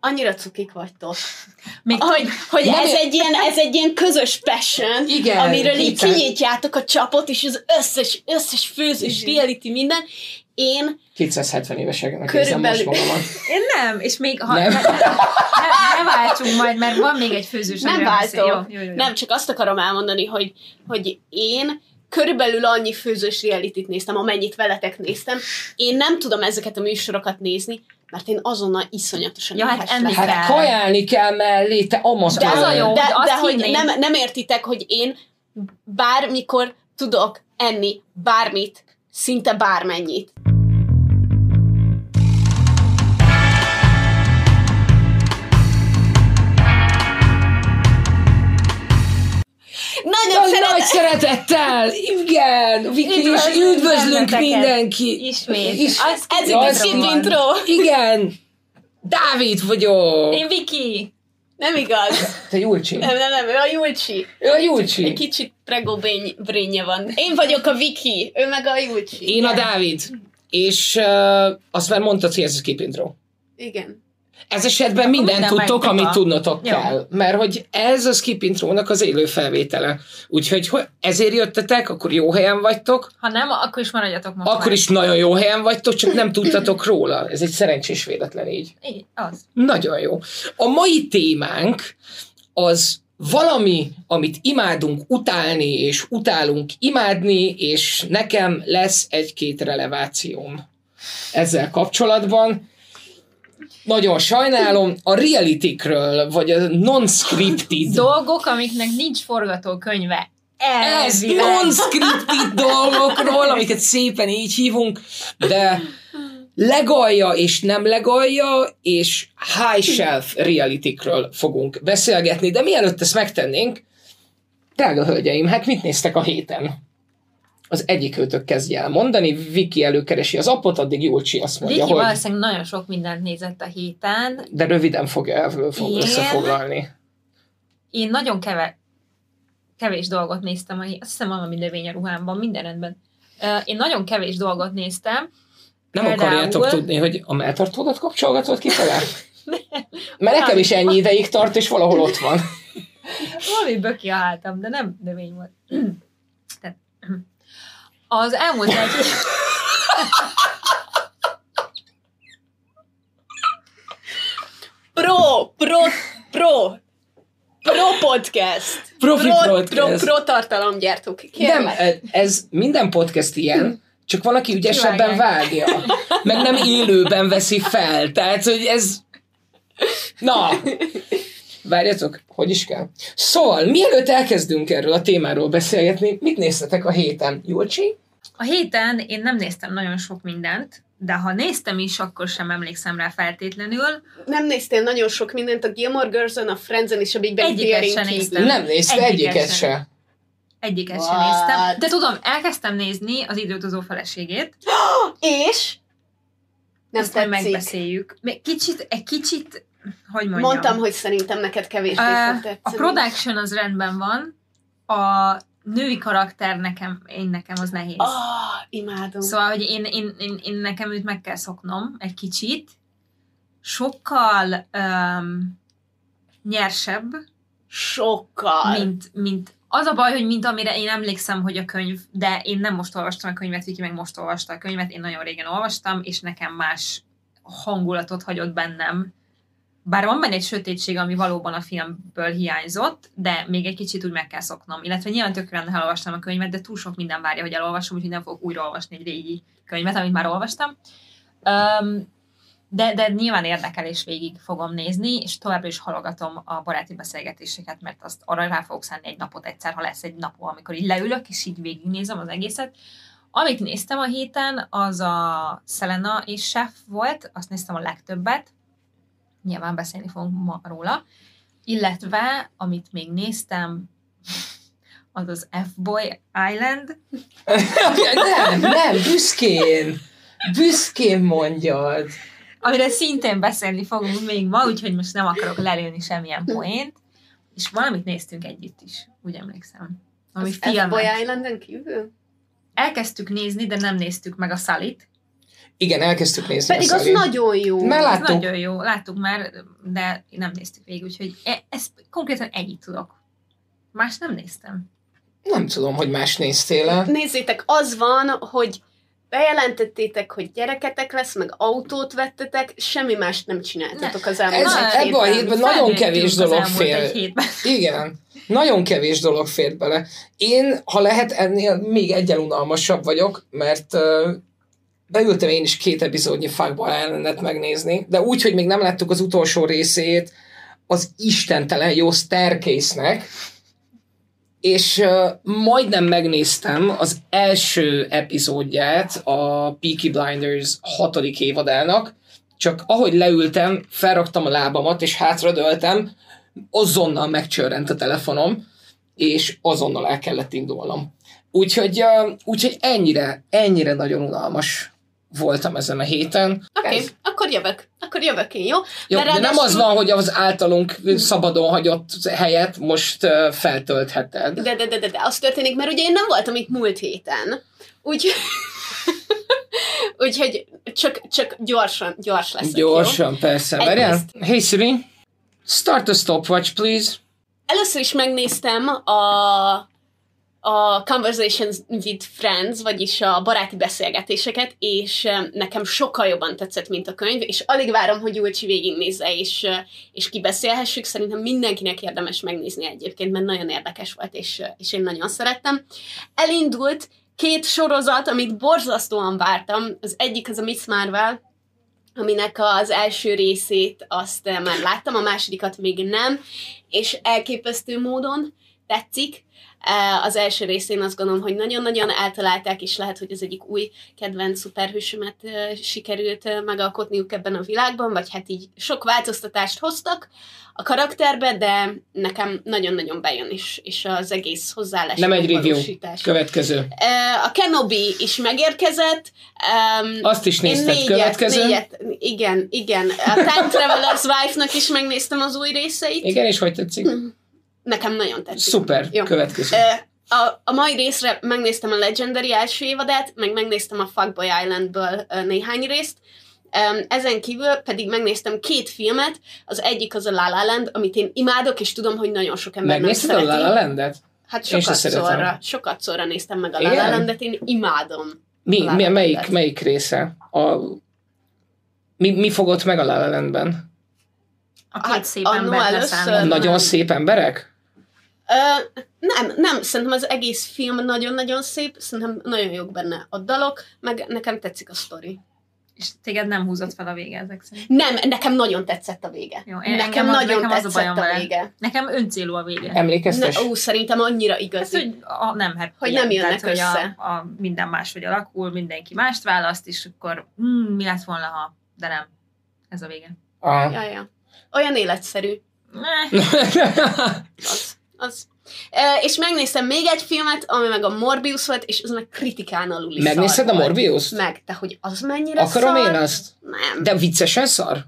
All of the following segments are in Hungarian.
annyira cukik vagytok. Még Hogy, hogy Nem ez, egy ilyen, ez egy ilyen közös passion, Igen, amiről így kinyitjátok a csapot, és az összes, összes főzős, reality, minden. Én 270 éveseknek érzem most Körülbelül. magamat. Én nem, és még ha Nem. ne, ne, ne, ne váltsunk majd, mert van még egy főzős. nem váltok. Jó, jó, jó. Nem, csak azt akarom elmondani, hogy, hogy én körülbelül annyi főzős realityt néztem, amennyit veletek néztem. Én nem tudom ezeket a műsorokat nézni, mert én azonnal iszonyatosan Ja, hát enni leszek. Hát kell. kajálni kell mellé, te amatőr. De az a jó. de, hogy azt de hogy nem, nem értitek, hogy én bármikor tudok enni bármit, szinte bármennyit. Nagy, szeretem. nagy szeretettel! Igen! Viki, és Üdvözlünk mindenki! Ismét. Is- Az Ez itt a van. intro. Igen! Dávid vagyok! Én Viki. Nem igaz. Te Julcsi. Nem, nem, nem, ő a Julcsi. Ő a Egy Julcsi. kicsit pregó brénye van. Én vagyok a Viki, ő meg a Julcsi. Én a Dávid. És uh, azt már mondtad, hogy ez a skip intro. Igen. Ez esetben mindent minden tudtok, amit tudnotok Jó. kell. Mert hogy ez a skip intrónak az élő felvétele. Úgyhogy ho- ezért jöttetek, akkor jó helyen vagytok, Ha nem, akkor is maradjatok most akkor is nagyon jó helyen vagytok, csak nem tudtatok róla. Ez egy szerencsés véletlen így. Így, az. Nagyon jó. A mai témánk az valami, amit imádunk utálni, és utálunk imádni, és nekem lesz egy-két relevációm ezzel kapcsolatban. Nagyon sajnálom, a realitykről, vagy a non-scripted Dolgok, amiknek nincs forgatókönyve. ez non-scripted dolgokról, amiket szépen így hívunk, de legalja és nem legalja, és high shelf realitykről fogunk beszélgetni, de mielőtt ezt megtennénk, drága hölgyeim, hát mit néztek a héten? Az egyik őtök kezdje el mondani, Viki előkeresi az appot, addig Julcsi azt mondja, Viki hogy valószínűleg nagyon sok mindent nézett a héten. de röviden fogja el, fog Én? összefoglalni. Én nagyon keve, kevés dolgot néztem, a azt hiszem valami növény a ruhámban, minden rendben. Én nagyon kevés dolgot néztem, Nem Például- akarjátok tudni, hogy a melltartódat kapcsolgatod kifele? Mert nekem is ennyi ideig tart, és valahol ott van. valami böki a hátam, de nem növény volt. Tehát, az elmúlt egy... Pro, pro, pro, pro podcast. Profi pro, podcast. Pro, pro tartalomgyártók. Nem, Kérlek. ez minden podcast ilyen, csak van, aki ügyesebben vágja. Meg nem élőben veszi fel. Tehát, hogy ez... Na, várjatok, hogy is kell. Szóval, mielőtt elkezdünk erről a témáról beszélgetni, mit néztetek a héten? Julcsi? A héten én nem néztem nagyon sok mindent, de ha néztem is, akkor sem emlékszem rá feltétlenül. Nem néztél nagyon sok mindent a Gilmore Girls-on, a Friends-en és a Big Bang Egyiket Theory-n se kívül. néztem. Nem nézte Egyiket egyiket sem. se. Egyiket sem néztem. De tudom, elkezdtem nézni az időtozó feleségét. És? Nem Ezt tetszik. megbeszéljük. Kicsit, egy kicsit, hogy mondjam. Mondtam, hogy szerintem neked kevésbé Ö, fog tetszeni. a production az rendben van, a női karakter nekem, én nekem az nehéz. Ah, imádom. Szóval, hogy én, én, én, én nekem őt meg kell szoknom egy kicsit. Sokkal um, nyersebb, Sokkal. mint, mint az a baj, hogy mint amire én emlékszem, hogy a könyv, de én nem most olvastam a könyvet, Viki meg most olvasta a könyvet, én nagyon régen olvastam, és nekem más hangulatot hagyott bennem. Bár van benne egy sötétség, ami valóban a filmből hiányzott, de még egy kicsit úgy meg kell szoknom. Illetve nyilván tökre lenne, elolvastam a könyvet, de túl sok minden várja, hogy elolvasom, úgyhogy nem fogok újra olvasni egy régi könyvet, amit már olvastam. Um, de, de nyilván érdekel, és végig fogom nézni, és továbbra is halogatom a baráti beszélgetéseket, mert azt arra rá fogok szánni egy napot egyszer, ha lesz egy napom, amikor így leülök, és így végignézem az egészet. Amit néztem a héten, az a Selena és Chef volt, azt néztem a legtöbbet, nyilván beszélni fogunk ma róla, illetve, amit még néztem, az az F-Boy Island, nem, nem, büszkén. Büszkén mondjad. amire szintén beszélni fogunk még ma, úgyhogy most nem akarok lelőni semmilyen poént, és valamit néztünk együtt is, úgy emlékszem. Ami Az F-Boy. Islanden kívül? Elkezdtük nézni, de nem néztük meg a Szalit. Igen, elkezdtük nézni Pedig a az nagyon jó. Mert Ez láttuk. nagyon jó, láttuk már, de nem néztük végig, úgyhogy e- ez konkrétan ennyit tudok. Más nem néztem. Nem tudom, hogy más néztél el. Nézzétek, az van, hogy bejelentettétek, hogy gyereketek lesz, meg autót vettetek, semmi mást nem csináltatok az elmúlt Ez- egy ebbe a hétben. nagyon kevés az dolog hétben. Igen. Nagyon kevés dolog fért bele. Én, ha lehet, ennél még egyen unalmasabb vagyok, mert uh, beültem én is két epizódnyi Fuckball ellenet megnézni, de úgy, hogy még nem láttuk az utolsó részét az istentelen jó Staircase-nek, és uh, majdnem megnéztem az első epizódját a Peaky Blinders hatodik évadának, csak ahogy leültem, felraktam a lábamat, és hátradőltem, azonnal megcsörrent a telefonom, és azonnal el kellett indulnom. Úgyhogy, uh, úgyhogy ennyire, ennyire nagyon unalmas voltam ezen a héten. Oké, okay, Ez- akkor jövök. Akkor jövök én, jó? Jó, de nem az van, hogy az általunk szabadon hagyott helyet most uh, feltöltheted. De, de, de, de, de, az történik, mert ugye én nem voltam itt múlt héten. Úgy... Úgyhogy csak, csak gyorsan, gyors leszek, jó? Gyorsan, persze. Várjál? Hey Siri, start a stopwatch, please. Először is megnéztem a, a Conversations with Friends, vagyis a baráti beszélgetéseket, és em, nekem sokkal jobban tetszett, mint a könyv, és alig várom, hogy Julcsi végignézze, és, és kibeszélhessük. Szerintem mindenkinek érdemes megnézni egyébként, mert nagyon érdekes volt, és, és én nagyon szerettem. Elindult két sorozat, amit borzasztóan vártam. Az egyik az a Miss Marvel, aminek az első részét azt már láttam, a másodikat még nem, és elképesztő módon tetszik. Eh, Az első részén azt gondolom, hogy nagyon-nagyon eltalálták, és lehet, hogy az egyik új kedvenc szuperhősömet eh, sikerült eh, megalkotniuk ebben a világban, vagy hát így sok változtatást hoztak a karakterbe, de nekem nagyon-nagyon bejön is, és az egész hozzáállás. Nem egy review. Következő. A Kenobi is megérkezett. Azt is nézted. négyet, Következő. négyet, igen, igen. A Time Traveler's Wife-nak is megnéztem az új részeit. Igen, és hogy tetszik? Nekem nagyon tetszik. Szuper. Jó. Következő. A, a mai részre megnéztem a Legendary első évadát, meg megnéztem a Fuckboy Islandből néhány részt. Ezen kívül pedig megnéztem két filmet, az egyik az a La La Land, amit én imádok, és tudom, hogy nagyon sok ember Megnézted nem a szereti. La La Landet? Hát sokat szorra, sokat szorra néztem meg a La La? Landet, én imádom. Mi, La mi, La melyik, melyik része? A, mi, mi fogott meg a La La Landben? A két Hát, szép ember először-. Nagyon szép emberek? Ö, nem, nem, szerintem az egész film nagyon-nagyon szép, szerintem nagyon jók benne a dalok, meg nekem tetszik a sztori. És téged nem húzott fel a vége ezek szerint. Nem, nekem nagyon tetszett a vége. Jó, én- nekem az- nagyon nekem a tetszett a, vele. vége. Nekem öncélú a vége. Emlékeztes? Ne, ó, szerintem annyira Hát, igazi. hogy a, nem happy Hogy end, nem jönnek tehát, hogy össze. A, a minden máshogy alakul, mindenki mást választ, és akkor hmm, mi lett volna, ha... De nem. Ez a vége. Aha. Ja, ja. Olyan életszerű. Meh. Az. E, és megnéztem még egy filmet, ami meg a Morbius volt, és az meg kritikán alul is Megnézted a. Morbius? Meg, de hogy az mennyire Akarom szar? én azt? Nem. De viccesen szar?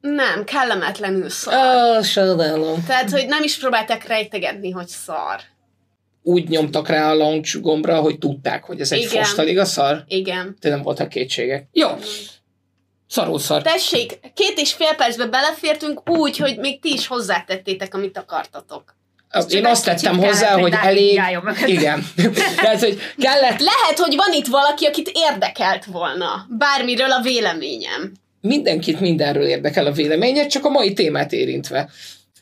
Nem, kellemetlenül szar. Ó, sajnálom. Tehát, hogy nem is próbálták rejtegetni, hogy szar. Úgy nyomtak rá a launch gombra, hogy tudták, hogy ez egy Igen. fostaliga szar. Igen. De nem voltak kétségek. Jó, szarul szar. Tessék, két és fél percbe belefértünk úgy, hogy még ti is hozzátettétek, amit akartatok. Ez csak Én azt tettem kellett, hozzá, hogy hogy elég... Igen. Tehát, hogy kellett Lehet, hogy van itt valaki, akit érdekelt volna. Bármiről a véleményem. mindenkit mindenről érdekel a véleménye, csak a mai témát érintve.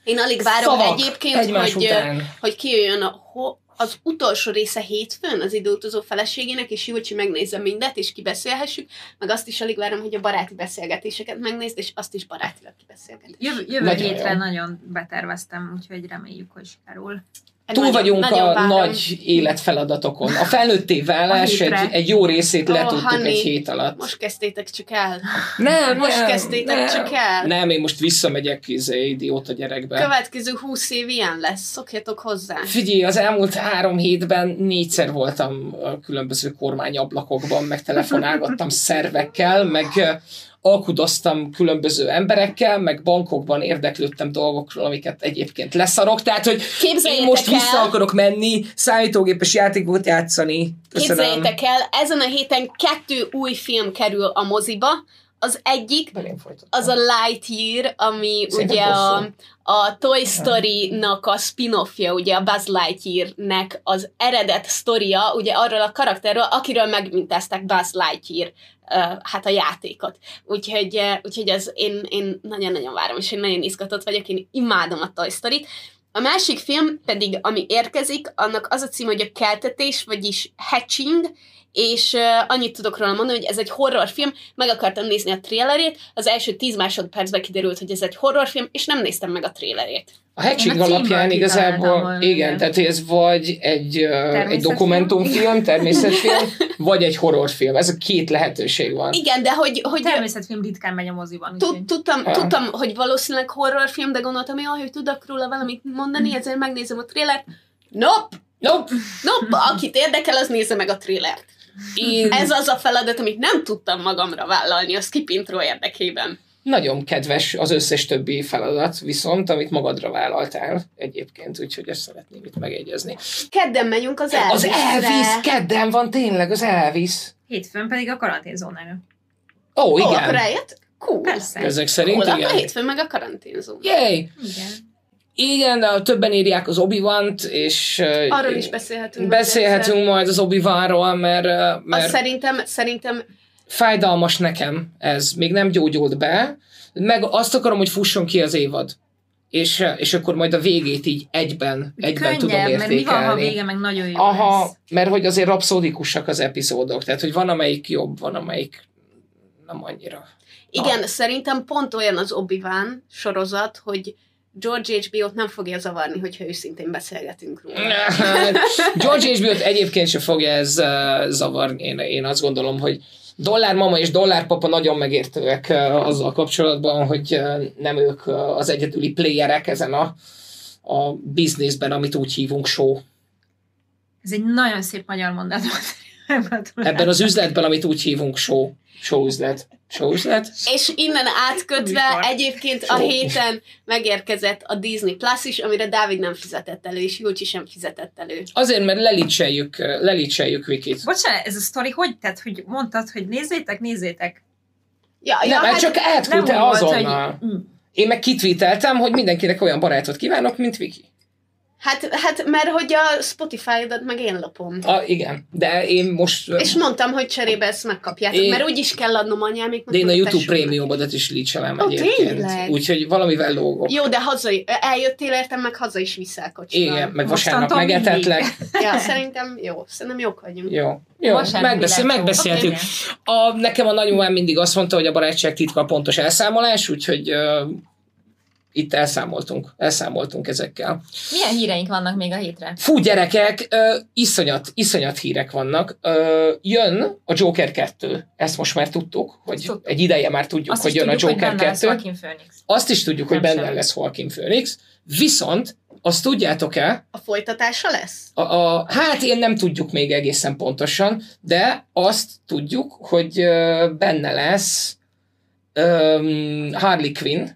Én alig várom Szavak egyébként, hogy, után. hogy kijöjjön a, ho, az utolsó része hétfőn az időutazó feleségének, és Júlcsi megnézze mindet, és kibeszélhessük, meg azt is alig várom, hogy a baráti beszélgetéseket megnézd, és azt is barátilag kibeszélget. Jövő, jövő Nagyon hétre jó. nagyon beterveztem, úgyhogy reméljük, hogy sikerül. Túl Nagyon- vagyunk nagyon a várom. nagy életfeladatokon. A felnőtté válás egy, egy jó részét Ó, letudtuk honey, egy hét alatt. Most kezdtétek csak el. nem, most nem, kezdtétek nem. csak el. Nem, én most visszamegyek izé, idióta gyerekbe. Következő húsz év ilyen lesz, szokjatok hozzá. Figyelj, az elmúlt három hétben négyszer voltam a különböző kormányablakokban, meg telefonálgattam szervekkel, meg alkudoztam különböző emberekkel, meg bankokban érdeklődtem dolgokról, amiket egyébként leszarok. Tehát, hogy Képzeljétek én most el- vissza akarok menni, számítógépes játékot játszani. Köszönöm. Képzeljétek el, ezen a héten kettő új film kerül a moziba. Az egyik az a Lightyear, ami Szépen ugye a, a Toy Story-nak a spin-offja, ugye a Buzz Lightyear-nek az eredet sztoria, ugye arról a karakterről, akiről megmintázták Buzz Lightyear uh, hát a játékot. Úgyhogy, uh, úgyhogy ez én, én nagyon-nagyon várom, és én nagyon izgatott vagyok, én imádom a Toy Story-t. A másik film pedig, ami érkezik, annak az a cím, hogy a keltetés, vagyis hatching, és annyit tudok róla mondani, hogy ez egy horrorfilm, meg akartam nézni a trélerét, az első 10 másodpercben kiderült, hogy ez egy horrorfilm, és nem néztem meg a trélerét. A hatching alapján igazából, volna, igen, igen. tehát ez vagy egy, egy dokumentumfilm, természetfilm, vagy egy horrorfilm. Ez a két lehetőség van. Igen, de hogy, hogy Természetfilm ritkán megy a moziban. tudtam, tudtam, hogy valószínűleg horrorfilm, de gondoltam, hogy hogy tudok róla valamit mondani, ezért megnézem a trélert. Nope! Nope. Nope! Akit érdekel, az nézze meg a trélert. Én Ez az a feladat, amit nem tudtam magamra vállalni a skip intro érdekében. nagyon kedves az összes többi feladat, viszont, amit magadra vállaltál egyébként, úgyhogy ezt szeretném itt megegyezni. Kedden megyünk az Az Elvisre. Elvis, kedden van tényleg az Elvis. Hétfőn pedig a karanténzónára. Ó, Ó, akkor igen. eljött? Cool. Persze. Ezek szerint Cool, akkor igen. hétfőn meg a karanténzó. Yay! Igen. Igen, de a többen írják az obi és ö, Arról is beszélhetünk. beszélhetünk majd az obi mert, egyszer. mert Azt szerintem, szerintem fájdalmas nekem ez. Még nem gyógyult be, meg azt akarom, hogy fusson ki az évad. És, és akkor majd a végét így egyben, egyben tudom Könnyebb, mert mi van, ha a értékelni. vége meg nagyon jó Aha, lesz. mert hogy azért rapszódikusak az epizódok, tehát hogy van amelyik jobb, van amelyik nem annyira. Igen, szerintem pont olyan az obi sorozat, hogy George HBO-t nem fogja zavarni, hogyha őszintén beszélgetünk róla. George HBO-t egyébként sem fogja ez uh, zavarni, én, én azt gondolom, hogy Dollár mama és dollár papa nagyon megértőek uh, azzal kapcsolatban, hogy uh, nem ők az egyedüli playerek ezen a, a bizniszben, amit úgy hívunk show. Ez egy nagyon szép magyar mondat volt. Ebben az üzletben, amit úgy hívunk show. Show üzlet. Show üzlet? És innen átkötve egyébként a Sok. héten megérkezett a Disney Plus is, amire Dávid nem fizetett elő, és Julcsi sem fizetett elő. Azért, mert lelicseljük, lelicseljük Vikit. Bocsánat, ez a sztori hogy? Tehát, hogy mondtad, hogy nézzétek, nézzétek. Ja, Ja, nem, hát hát csak átküldte úgy volt, azonnal. hogy... Mm. Én meg kitvíteltem, hogy mindenkinek olyan barátot kívánok, mint Viki. Hát, hát mert hogy a Spotify-odat meg én lopom. Ah, igen, de én most... És mondtam, hogy cserébe ezt megkapjátok, Én- mert úgy is kell adnom anyámiknak. de én a YouTube prémiumodat is licselem Ó, egyébként. Úgyhogy valamivel lógok. Jó, de haza, eljöttél értem, meg haza is viszel kocsban. Igen, meg vasárnap megetetlek. Ja, szerintem jó, szerintem jók vagyunk. Jó, jó megbeszél, megbeszéltük. A, nekem a nagymamám mindig azt mondta, hogy a barátság titka a pontos elszámolás, úgyhogy uh, itt elszámoltunk, elszámoltunk ezekkel. Milyen híreink vannak még a hétre? Fú, gyerekek, ö, iszonyat, iszonyat hírek vannak. Ö, jön a Joker 2, ezt most már tudtuk, hogy Tudtuk. egy ideje már tudjuk, Azt hogy jön tudjuk, a hogy Joker benne lesz 2. Joaquin Phoenix. Azt is tudjuk, hogy Nem benne semmi. lesz Joaquin Phoenix, viszont azt tudjátok-e, A folytatása lesz? a, a, hát én nem tudjuk még egészen pontosan, de azt tudjuk, hogy ö, benne lesz um, Harley Quinn,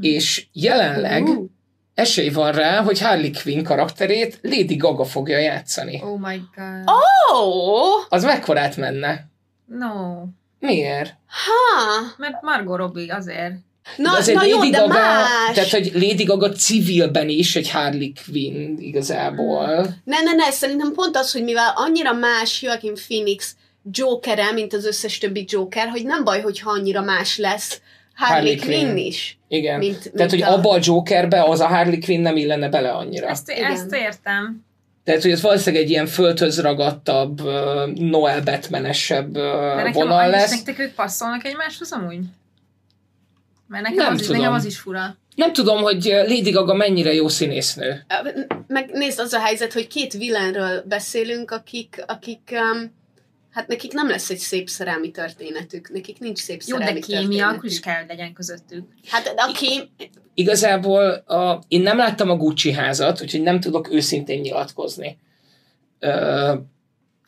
és jelenleg Ú, esély van rá, hogy Harley Quinn karakterét Lady Gaga fogja játszani. Oh my god. Ó, Az mekkorát menne? No. Miért? ha, Mert Margot Robbie azért. na, De azért na jó, Lady de Gaga, más. tehát hogy Lady Gaga civilben is egy Harley Quinn igazából. Ne, ne, ne, szerintem pont az, hogy mivel annyira más Joaquin Phoenix Jokere, mint az összes többi Joker, hogy nem baj, hogyha annyira más lesz Harley, Harley Quinn. Quinn. is. Igen. Mint- tehát, mint hogy a- abba a Jokerbe az a Harley Quinn nem illene bele annyira. Ezt, Igen. ezt értem. Tehát, hogy ez valószínűleg egy ilyen földhöz ragadtabb, uh, Noel Batmanesebb De uh, nekem vonal lesz. nektek ők passzolnak egymáshoz amúgy? Mert nekem, Nem az, is, tudom. nekem az is fura. Nem tudom, hogy Lady Gaga mennyire jó színésznő. Meg nézd, az a helyzet, hogy két villanről beszélünk, akik, akik um, hát nekik nem lesz egy szép szerelmi történetük, nekik nincs szép Jó, de szerelmi kémia történetük. akkor is kell, hogy legyen közöttük. Hát de a kém... Igazából a, én nem láttam a Gucci házat, úgyhogy nem tudok őszintén nyilatkozni. Uh,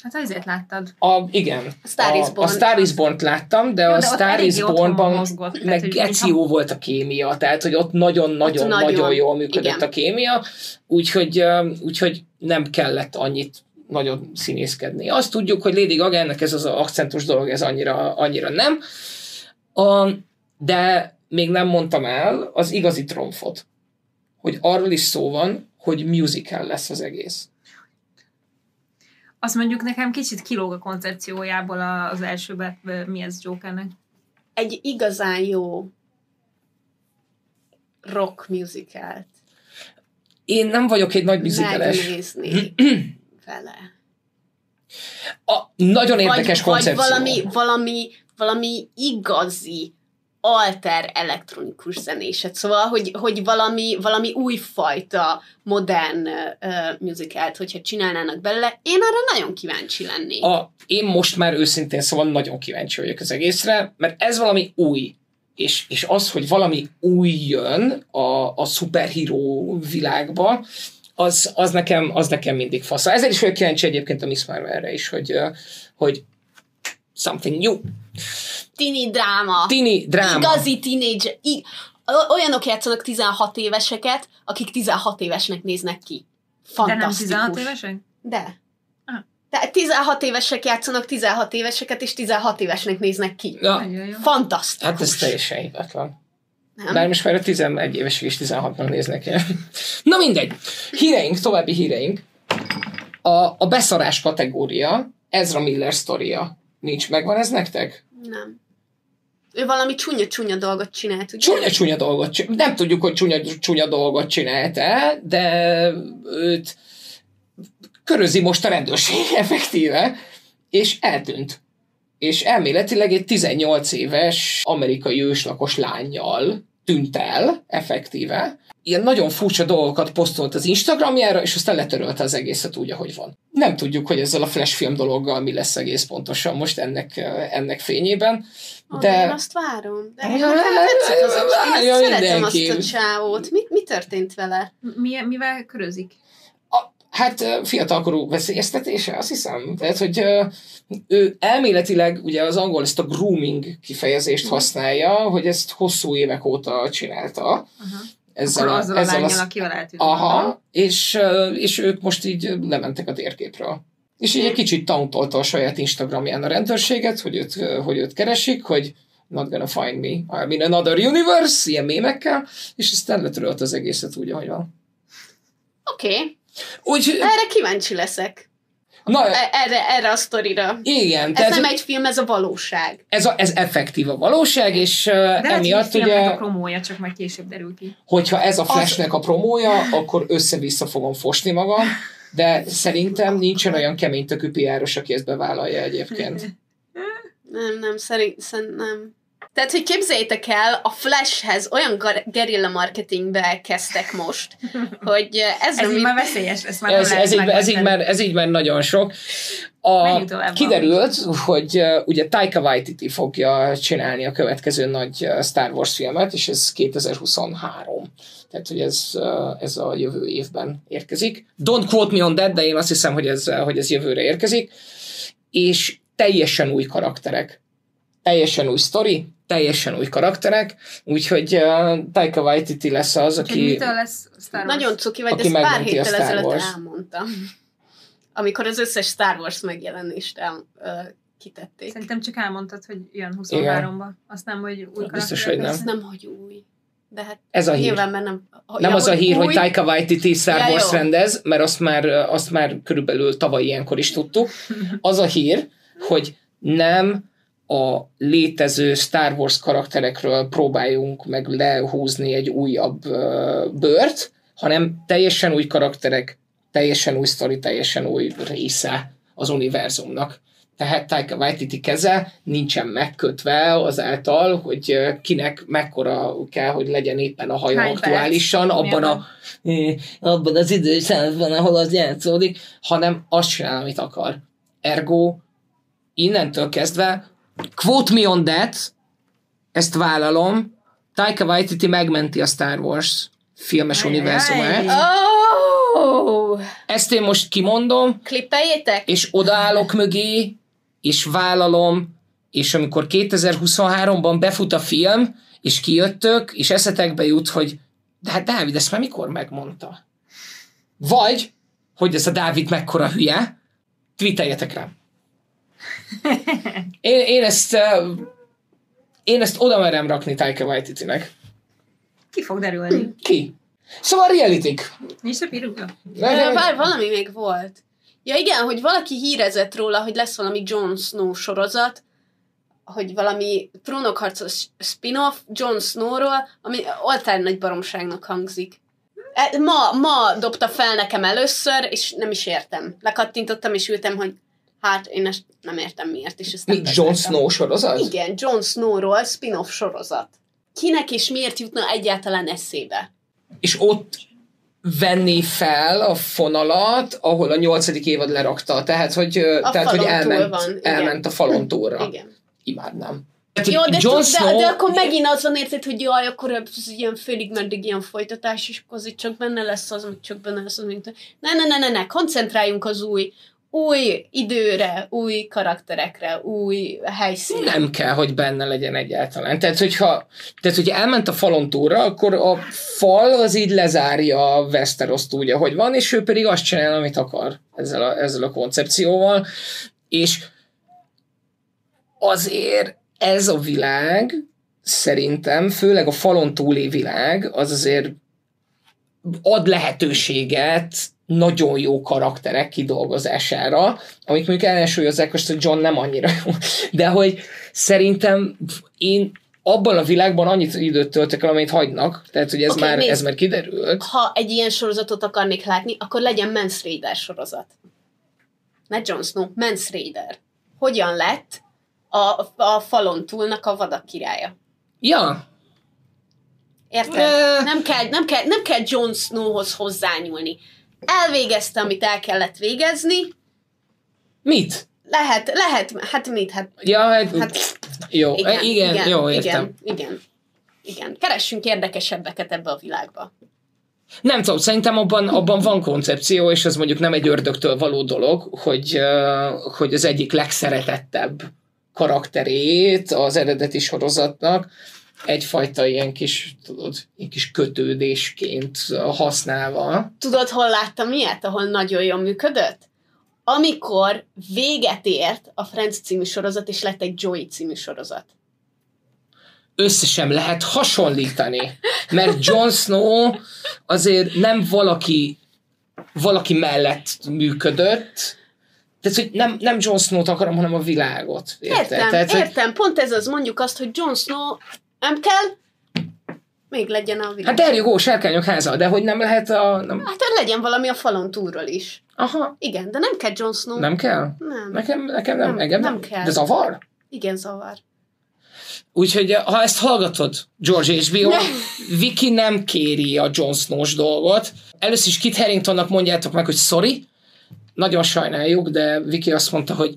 Hát azért láttad. A, igen. A Star is a, a Born. Star is Born-t láttam, de Jó, a de Star is Born-ban meg hogy geci mintha- jó volt a kémia, tehát hogy ott nagyon-nagyon Ott nagyon, nagyon, jól működött igen. a kémia, úgyhogy, ö, úgyhogy nem kellett annyit nagyon színészkedni. Azt tudjuk, hogy Lady Gaga-nek ez az akcentus dolog, ez annyira, annyira nem. A, de még nem mondtam el az igazi tromfot, hogy arról is szó van, hogy musical lesz az egész. Azt mondjuk nekem kicsit kilóg a koncepciójából a- az elsőbe, ö, mi ez Jokernek. Egy igazán jó rock musicalt Én nem vagyok egy nagy musicales. megnézni vele. A, nagyon érdekes vagy, koncepció. Vagy valami, valami, valami igazi alter elektronikus zenéset. Szóval, hogy, hogy valami, valami újfajta modern uh, musicalt, hogyha csinálnának belőle, én arra nagyon kíváncsi lennék. A, én most már őszintén szóval nagyon kíváncsi vagyok az egészre, mert ez valami új. És, és az, hogy valami új jön a, a szuperhíró világba, az, az, nekem, az nekem mindig fasz. Ezért is vagyok kíváncsi egyébként a Miss Marvel-re is, hogy, hogy something new. Tini dráma. Tini dráma. Igazi teenage. I- olyanok játszanak 16 éveseket, akik 16 évesnek néznek ki. De nem Fantasztikus. 16 évesek? De. Ah. Tehát 16 évesek játszanak 16 éveseket, és 16 színesnek néznek ki. Ja. Fantasztikus. hát ez teljesen hivatlan. Nem? Bár most már a 11 évesek és 16-nak néznek el. Na mindegy. Híreink, további híreink. A, a beszarás kategória, Ezra Miller sztoria. Nincs megvan ez nektek? Nem. Ő valami csúnya-csúnya dolgot csinált, ugye? Csúnya-csúnya dolgot csinált. Nem tudjuk, hogy csúnya-csúnya dolgot csinált-e, de őt körözi most a rendőrség effektíve, és eltűnt. És elméletileg egy 18 éves amerikai őslakos lányjal tűnt el, effektíve. Ilyen nagyon furcsa dolgokat posztolt az Instagramjára, és aztán letörölte az egészet úgy, ahogy van. Nem tudjuk, hogy ezzel a flash film dologgal mi lesz egész pontosan most ennek, ennek fényében. Ah, de... De Én azt várom. De Ja, tetszett az a Én ja, ezt szeretem mindenki. azt a csávót. Mi, mi történt vele? Mi, mivel körözik? A, hát fiatalkorú veszélyeztetése, azt hiszem. Tehát, hogy ő elméletileg ugye az angol ezt a grooming kifejezést használja, hogy ezt hosszú évek óta csinálta. Aha. Ezzel Akkor azzal a lányjal, az- akivel eltűnt. Aha, és, és ők most így lementek a térképről. És így egy kicsit tauntolta a saját Instagramján a rendőrséget, hogy őt, hogy őt keresik, hogy not gonna find me, I'm in another universe, ilyen mémekkel, és aztán letörölt az egészet úgy, ahogy van. Oké, okay. Úgyhogy, erre kíváncsi leszek. na, E- Erre, erre a sztorira. igen, Ez tehát nem egy film, ez a valóság. ez, a, ez effektív a valóság, és uh, De lehet, hogy emiatt filmnek ugye, a promója, csak majd később derül ki. hogyha ez a Flashnek a promója, akkor össze-vissza fogom fosni magam, de szerintem nincsen olyan kemény tökű piáros, aki ezt bevállalja egyébként. Nem, nem, szerint, szerint nem. Tehát, hogy képzeljétek el, a Flashhez olyan gar- gerilla marketingbe kezdtek most, hogy ez, Ez ami... így már veszélyes, ezt már Ez, nem ez, így, ez, így már, ez így már nagyon sok. A, kiderült, hogy uh, ugye Taika Waititi fogja csinálni a következő nagy Star Wars filmet, és ez 2023. Tehát, hogy ez, uh, ez a jövő évben érkezik. Don't quote me on that, de én azt hiszem, hogy ez, uh, hogy ez jövőre érkezik. És teljesen új karakterek. Teljesen új sztori, teljesen új karakterek, úgyhogy uh, Taika Waititi lesz az, Úgyhogy aki... mitől lesz Star Wars? Nagyon cuki vagy, Aki ezt pár héttel ezelőtt elmondtam. Amikor az összes Star Wars megjelenést el, ö, kitették. Szerintem csak elmondtad, hogy jön 23-ba. Azt nem, hogy új Biztos, hogy nem. Ez lesznek. nem, hogy új. De hát Ez a hír. nyilván, mert nem... Nem ja, az a hír, hogy új, Taika Waititi Star Ja, Wars jó. rendez, mert azt már, azt már körülbelül tavaly ilyenkor is tudtuk. Az a hír, hogy nem a létező Star Wars karakterekről próbáljunk meg lehúzni egy újabb ö, bört, hanem teljesen új karakterek, teljesen új sztori, teljesen új része az univerzumnak. Tehát Taika Waititi keze nincsen megkötve azáltal, hogy kinek mekkora kell, hogy legyen éppen a haja Hány perc? aktuálisan, abban a abban az időszázban, ahol az játszódik, hanem azt csinál, amit akar. Ergo, innentől kezdve, quote me on that, ezt vállalom, Taika Waititi megmenti a Star Wars filmes univerzumát, Oh! Ezt én most kimondom, klippeljétek? és odaállok mögé, és vállalom, és amikor 2023-ban befut a film, és kijöttök, és eszetekbe jut, hogy de hát Dávid ezt már mikor megmondta? Vagy, hogy ez a Dávid mekkora hülye, tweeteljetek rám. Én, én ezt én ezt oda merem rakni Taika Waititi-nek. Ki fog derülni? Ki? Szóval reality Nincs írulja? Ö, Várj, valami még volt. Ja igen, hogy valaki hírezett róla, hogy lesz valami Jon Snow sorozat, hogy valami trónokharcos spin-off Jon Snowról, ami oltár nagy baromságnak hangzik. E, Ma, ma dobta fel nekem először, és nem is értem. Lekattintottam, és ültem, hogy hát én ezt nem értem miért, és ezt nem Jon. Snow sorozat? Igen, Jon Snowról spin-off sorozat. Kinek és miért jutna egyáltalán eszébe? és ott venné fel a fonalat, ahol a nyolcadik évad lerakta. Tehát, hogy, A tehát, hogy elment, van, igen. elment a falon túlra. Igen. Imádnám. Jó, de, Jon tud, de, de akkor Snow- megint az van érted, hogy jaj, akkor ez ilyen félig meddig ilyen folytatás, és akkor azért csak benne lesz az, meg csak benne lesz az, mint... Ne, ne, ne, ne, ne, koncentráljunk az új, új időre, új karakterekre, új helyszínre. nem kell, hogy benne legyen egyáltalán. Tehát, hogyha tehát, hogy elment a falon túlra, akkor a fal az így lezárja a Westeroszt úgy, ahogy van, és ő pedig azt csinál, amit akar ezzel a, ezzel a koncepcióval. És azért ez a világ szerintem, főleg a falon túli világ, az azért ad lehetőséget nagyon jó karakterek kidolgozására, amik mondjuk ellensúlyozzák azt, hogy John nem annyira jó. De hogy szerintem én abban a világban annyit időt töltök el, amit hagynak, tehát hogy ez, Oké, már, nézd. ez már kiderült. Ha egy ilyen sorozatot akarnék látni, akkor legyen Mans Raider sorozat. Ne Jon Snow, Mans Raider. Hogyan lett a, a falon túlnak a vadak királya? Ja, Érted? Ö. Nem kell, nem, kell, nem kell Jon Snowhoz hozzányúlni. Elvégezte, amit el kellett végezni. mit? Lehet, lehet, hát mit? Hát, Ja, hát, hát jó, igen, igen, igen, jó, értem. Igen, igen, igen. Keressünk érdekesebbeket ebbe a világba. Nem tudom, szerintem abban, abban van koncepció, és ez mondjuk nem egy ördögtől való dolog, hogy, hogy az egyik legszeretettebb karakterét az eredeti sorozatnak egyfajta ilyen kis, tudod, ilyen kis kötődésként használva. Tudod, hol láttam ilyet, ahol nagyon jól működött? Amikor véget ért a Friends című sorozat, és lett egy Joey című sorozat. Össze sem lehet hasonlítani, mert Jon Snow azért nem valaki, valaki mellett működött, tehát, hogy nem, nem Jon Snow-t akarom, hanem a világot. Érted? Értem, Tehát, hogy- értem. Pont ez az, mondjuk azt, hogy Jon Snow nem kell, még legyen a világ. Hát go, sárkányok háza, de hogy nem lehet a... Nem, Hát hogy legyen valami a falon túlról is. aha, Igen, de nem kell Jon Snow. nem kell? Nem. Nekem, nekem nem, Nem, engem nem, nem kell. De zavar? Igen, zavar. Úgyhogy ha ezt hallgatod, George HBO, Viki nem kéri a Jon Snow-s dolgot. Először is Kit Haringtonnak mondjátok meg, hogy sorry, nagyon sajnáljuk, de Viki azt mondta, hogy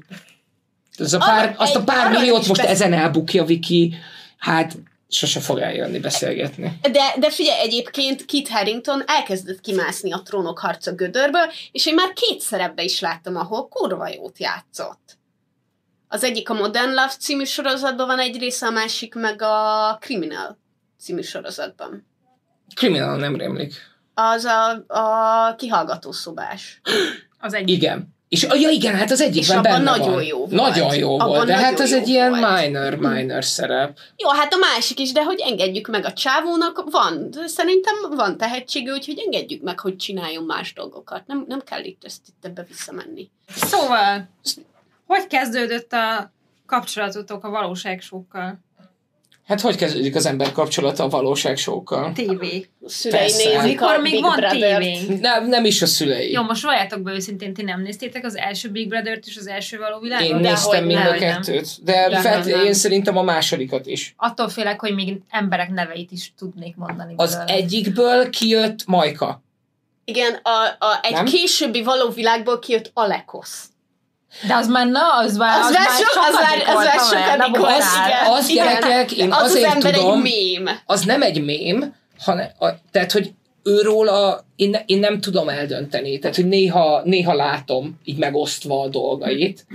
ez a pár, Arra azt a pár milliót most besz- ezen elbukja Viki, hát sose fog eljönni beszélgetni. De, de figyelj, egyébként Kit Harington elkezdett kimászni a trónok harca gödörből, és én már két szerepbe is láttam, ahol kurva jót játszott. Az egyik a Modern Love című sorozatban van egy része, a másik meg a Criminal című sorozatban. Criminal nem rémlik. Az a, a kihallgató szobás. Az egy. Igen. És ja igen, hát az egyikben És abban benne nagyon van. jó volt. Nagyon jó Abban volt, de hát ez egy ilyen volt. minor, minor szerep. Jó, hát a másik is, de hogy engedjük meg a csávónak, van, szerintem van tehetsége, úgyhogy engedjük meg, hogy csináljon más dolgokat. Nem, nem kell itt ezt itt ebbe visszamenni. Szóval, hogy kezdődött a kapcsolatotok a valóságsókkal? Hát hogy kezdődik az ember kapcsolata a valóságsókkal? TV. A szülei Persze. nézik Amikor a még Big van tévénk. Nem, nem is a szülei. Jó, most valljátok be őszintén, ti nem néztétek az első Big Brother-t és az első való világot? Én De néztem mind a kettőt, de De felt, nem, nem. én szerintem a másodikat is. Attól félek, hogy még emberek neveit is tudnék mondani. Az belőle. egyikből kijött Majka. Igen, a, a, egy Nem? későbbi való világból kijött Alekosz. De az már, na, az már, Az, már so, az, már, az már sokadik volt, Az- igen. az igen. gyerekek, én az azért az tudom- egy mém. Az nem egy mém, hanem, a, tehát, hogy őróla én, ne- én nem tudom eldönteni. Tehát, hogy néha, néha látom így megosztva a dolgait.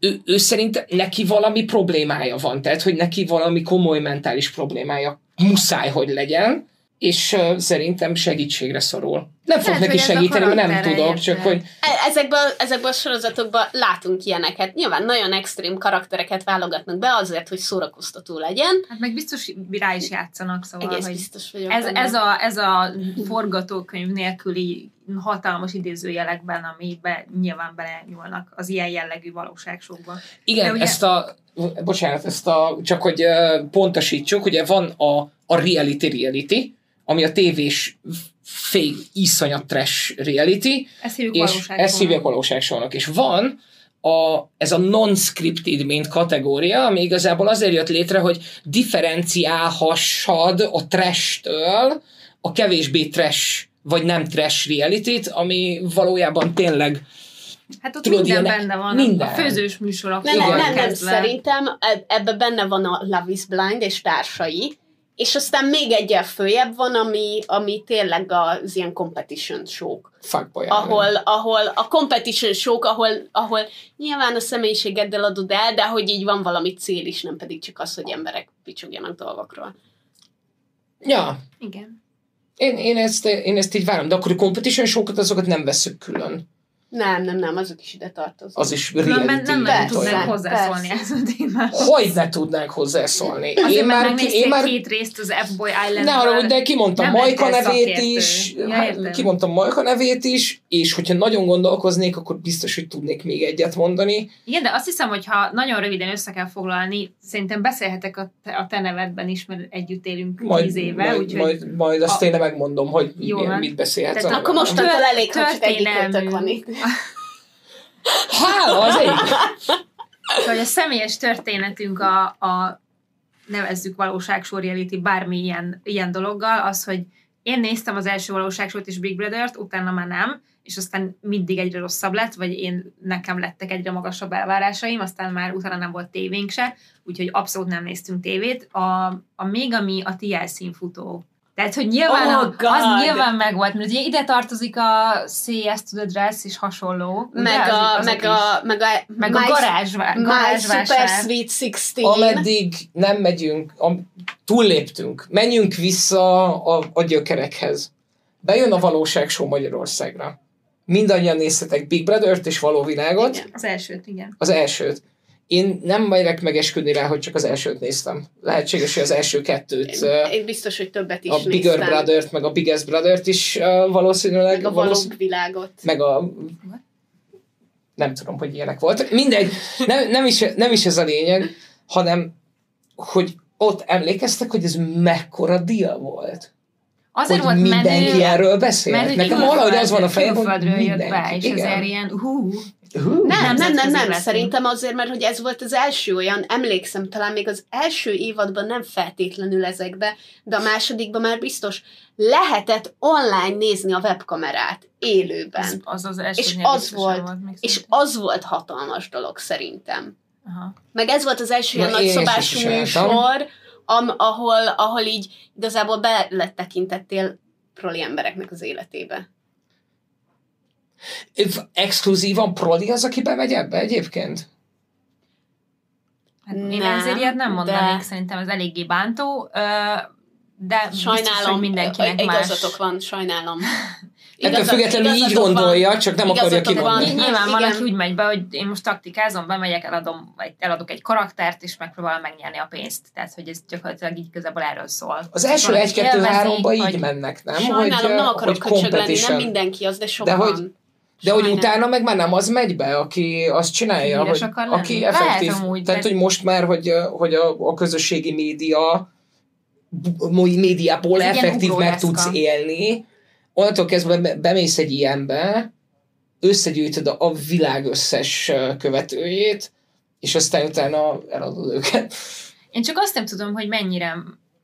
Ő, ő szerint neki valami problémája van, tehát, hogy neki valami komoly mentális problémája muszáj, hogy legyen, és uh, szerintem segítségre szorul. Nem fog Lehet, neki segíteni, mert nem tudok, csak érted? hogy E- Ezekből, ezekből a sorozatokban látunk ilyeneket. Nyilván nagyon extrém karaktereket válogatnak be azért, hogy szórakoztató legyen. Hát meg biztos rá is játszanak, szóval, Egész hogy biztos vagyok ez, benne. ez, a, ez a forgatókönyv nélküli hatalmas idézőjelekben, amiben nyilván belenyúlnak az ilyen jellegű valóságsókba. Igen, De ugye- ezt a, bocsánat, ezt a, csak hogy uh, pontosítsuk, ugye van a, a reality reality, ami a tévés fél iszonyat trash reality, Ezt hívjuk és valóságsónak. ezt hívják valóságsónak, és van a, ez a non-scripted, mint kategória, ami igazából azért jött létre, hogy differenciálhassad a trash-től a kevésbé trash vagy nem trash reality ami valójában tényleg Hát ott Tudod, minden ilyenek- benne van. minden. A főzős műsorok. Nem, nem, nem, szerintem eb- ebbe benne van a Love is Blind és társai, és aztán még egyel följebb van, ami, ami tényleg az ilyen competition show fuckboy. ahol, ahol a competition show ahol, ahol nyilván a személyiségeddel adod el, de hogy így van valami cél is, nem pedig csak az, hogy emberek picsogjanak dolgokról. Ja, Igen. én, én, ezt, én ezt így várom, de akkor a competition show-kat azokat nem veszük külön. Nem, nem, nem, azok is ide tartoznak. Az is reality. nem nagyon Persze. tudnánk hozzászólni Persze. ez a témához. Hogy ne tudnánk hozzászólni? Azért, én már, megnézték én már két részt az F-Boy Island. ne arra, de kimondtam nem Majka nevét is, Ja, hát, kimondtam Majka nevét is, és hogyha nagyon gondolkoznék, akkor biztos, hogy tudnék még egyet mondani. Igen, de azt hiszem, hogy ha nagyon röviden össze kell foglalni, szerintem beszélhetek a te, a te nevedben is, mert együtt élünk Majd, tíz éve, majd, úgyhogy majd, majd azt A- tényleg megmondom, hogy Jó milyen, mit beszélhetsz. Tehát Akkor mostantól elég, kötök van itt. Hála az egy! hogy a személyes történetünk a, a nevezzük valóságsó reality bármi ilyen, dologgal, az, hogy én néztem az első valóságsót és Big Brother-t, utána már nem, és aztán mindig egyre rosszabb lett, vagy én nekem lettek egyre magasabb elvárásaim, aztán már utána nem volt tévénk se, úgyhogy abszolút nem néztünk tévét. A, a még ami a TLC-n futó. Tehát, hogy nyilván Oh, a, God! az nyilván megvolt, mert ugye ide tartozik a CS to the Dress és hasonló. ugye, Meg a, meg a, meg a, meg a My- garázsvá- My garázsvásár. Super Sweet 16. Ameddig nem megyünk, am, túlléptünk, menjünk vissza a, a gyökerekhez. Bejön a valóság show Magyarországra. Mindannyian néztetek Big Brother-t és Való Világot, Igen. Az elsőt, igen. az elsőt. Én nem merek megesküdni rá, hogy csak az elsőt néztem. Lehetséges, hogy az első kettőt, Én, én biztos, hogy többet is a Bigger néztem. Brother-t, meg a Biggest Brother-t is valószínűleg. Meg a valósz- valóbb világot. meg a... Nem tudom, hogy ilyenek voltak. Mindegy, nem, nem, is, nem is ez a lényeg, hanem, hogy ott emlékeztek, hogy ez mekkora deal volt. Azért hogy volt mindenki menő, erről beszél. mert Nekem valahogy az van a fejem, hogy külföldről jött mindenki. be, és Igen. ezért ilyen, hú, Hú. Nem, nem, nem, nem. leszünk. Szerintem azért, mert hogy ez volt az első olyan, emlékszem, talán még az első évadban nem feltétlenül ezekbe, de a másodikban már biztos lehetett online nézni a webkamerát élőben. az az, az első És az volt, volt még És az volt hatalmas dolog szerintem. Aha. Meg ez volt az első ilyen nagyszabású műsor, am, ahol, ahol így igazából be lett tekintettél proli embereknek az életébe. Exkluzívan Prodi az, aki bemegy ebbe egyébként? Hát én Nem, ezért ilyet nem mondanék, de- szerintem ez eléggé bántó, de biztos, Sajnálom, hogy mindenkinek ö, más. igazatok van, sajnálom. Ettől függetlenül így igazatotok van. gondolja, csak nem akarja Igazatok van. Ny- Nyilván Igen. valaki úgy megy be, hogy én most taktikázom, bemegyek, eladom, vagy eladok egy karaktert, és megpróbálom megnyerni a pénzt. Tehát, hogy ez gyakorlatilag így igazából erről szól. Az első Valaki egy-kettő-háromba élvezi, így mennek, nem? Sajnálom, hogy, nem akarok hogy lenni, nem mindenki az, de De sokan. hogy- De hogy utána meg már nem az megy be, aki azt csinálja, Híres hogy, aki Lehet effektív. amúgy, tehát, de- hogy most már, hogy, hogy a, a közösségi média médiából effektív meg tudsz élni, onnantól kezdve be- bemész egy ilyenbe, összegyűjtöd a, világ összes követőjét, és aztán utána eladod őket. Én csak azt nem tudom, hogy mennyire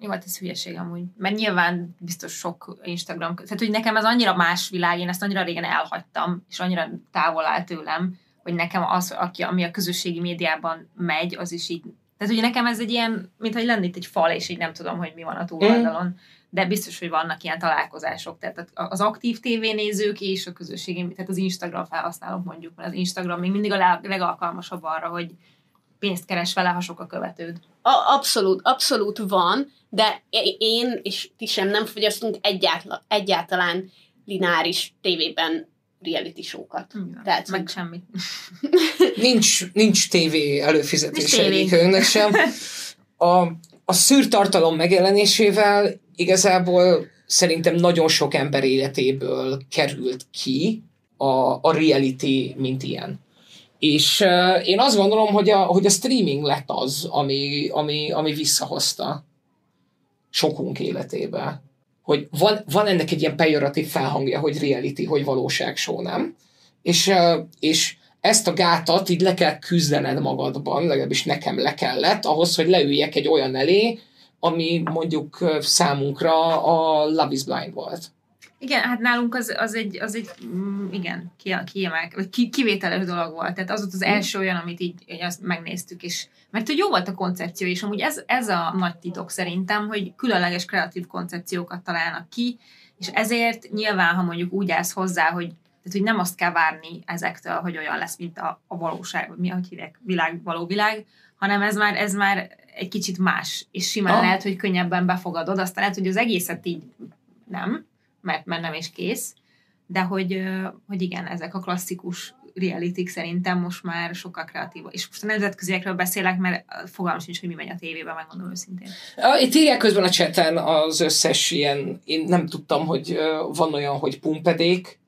jó, hát ez hülyeség amúgy. Mert nyilván biztos sok Instagram, tehát hogy nekem ez annyira más világ, én ezt annyira régen elhagytam, és annyira távol áll tőlem, hogy nekem az, aki, ami a közösségi médiában megy, az is így, tehát ugye nekem ez egy ilyen, mintha lenne itt egy fal, és így nem tudom, hogy mi van a túloldalon. de biztos, hogy vannak ilyen találkozások. Tehát az aktív tévénézők és a közösségi, tehát az Instagram felhasználók mondjuk, mert az Instagram még mindig a legalkalmasabb arra, hogy pénzt keres vele, ha sok a követőd. A, abszolút, abszolút van, de én és ti sem nem fogyasztunk egyáltalán, egyáltalán lineáris tévében reality show-kat. Igen, Tehát, meg semmi. nincs, nincs tévé előfizetés egyikőnek sem. A, a szűrtartalom megjelenésével igazából szerintem nagyon sok ember életéből került ki a, a reality, mint ilyen. És uh, én azt gondolom, hogy a, hogy a streaming lett az, ami, ami, ami visszahozta sokunk életébe. Hogy van, van ennek egy ilyen pejoratív felhangja, hogy reality, hogy valóság show, nem? És, és ezt a gátat így le kell küzdened magadban, legalábbis nekem le kellett, ahhoz, hogy leüljek egy olyan elé, ami mondjuk számunkra a Love is Blind volt. Igen, hát nálunk az, az egy, az egy mm, igen, kiemel, vagy ki, kivételes dolog volt. Tehát az volt az mm. első olyan, amit így, így azt megnéztük, és mert hogy jó volt a koncepció, és amúgy ez, ez a nagy titok szerintem, hogy különleges kreatív koncepciókat találnak ki, és ezért nyilván, ha mondjuk úgy állsz hozzá, hogy tehát, hogy nem azt kell várni ezektől, hogy olyan lesz, mint a, a valóság, vagy mi, ahogy hívják, világ, való világ, hanem ez már, ez már egy kicsit más, és simán ah. lehet, hogy könnyebben befogadod, aztán lehet, hogy az egészet így nem, mert, mert nem is kész, de hogy, hogy igen, ezek a klasszikus reality szerintem most már sokkal kreatív. És most a nemzetköziekről beszélek, mert fogalmam sincs, hogy mi megy a tévében, megmondom őszintén. Itt írják közben a cseten az összes ilyen, én nem tudtam, hogy van olyan, hogy pumpedék,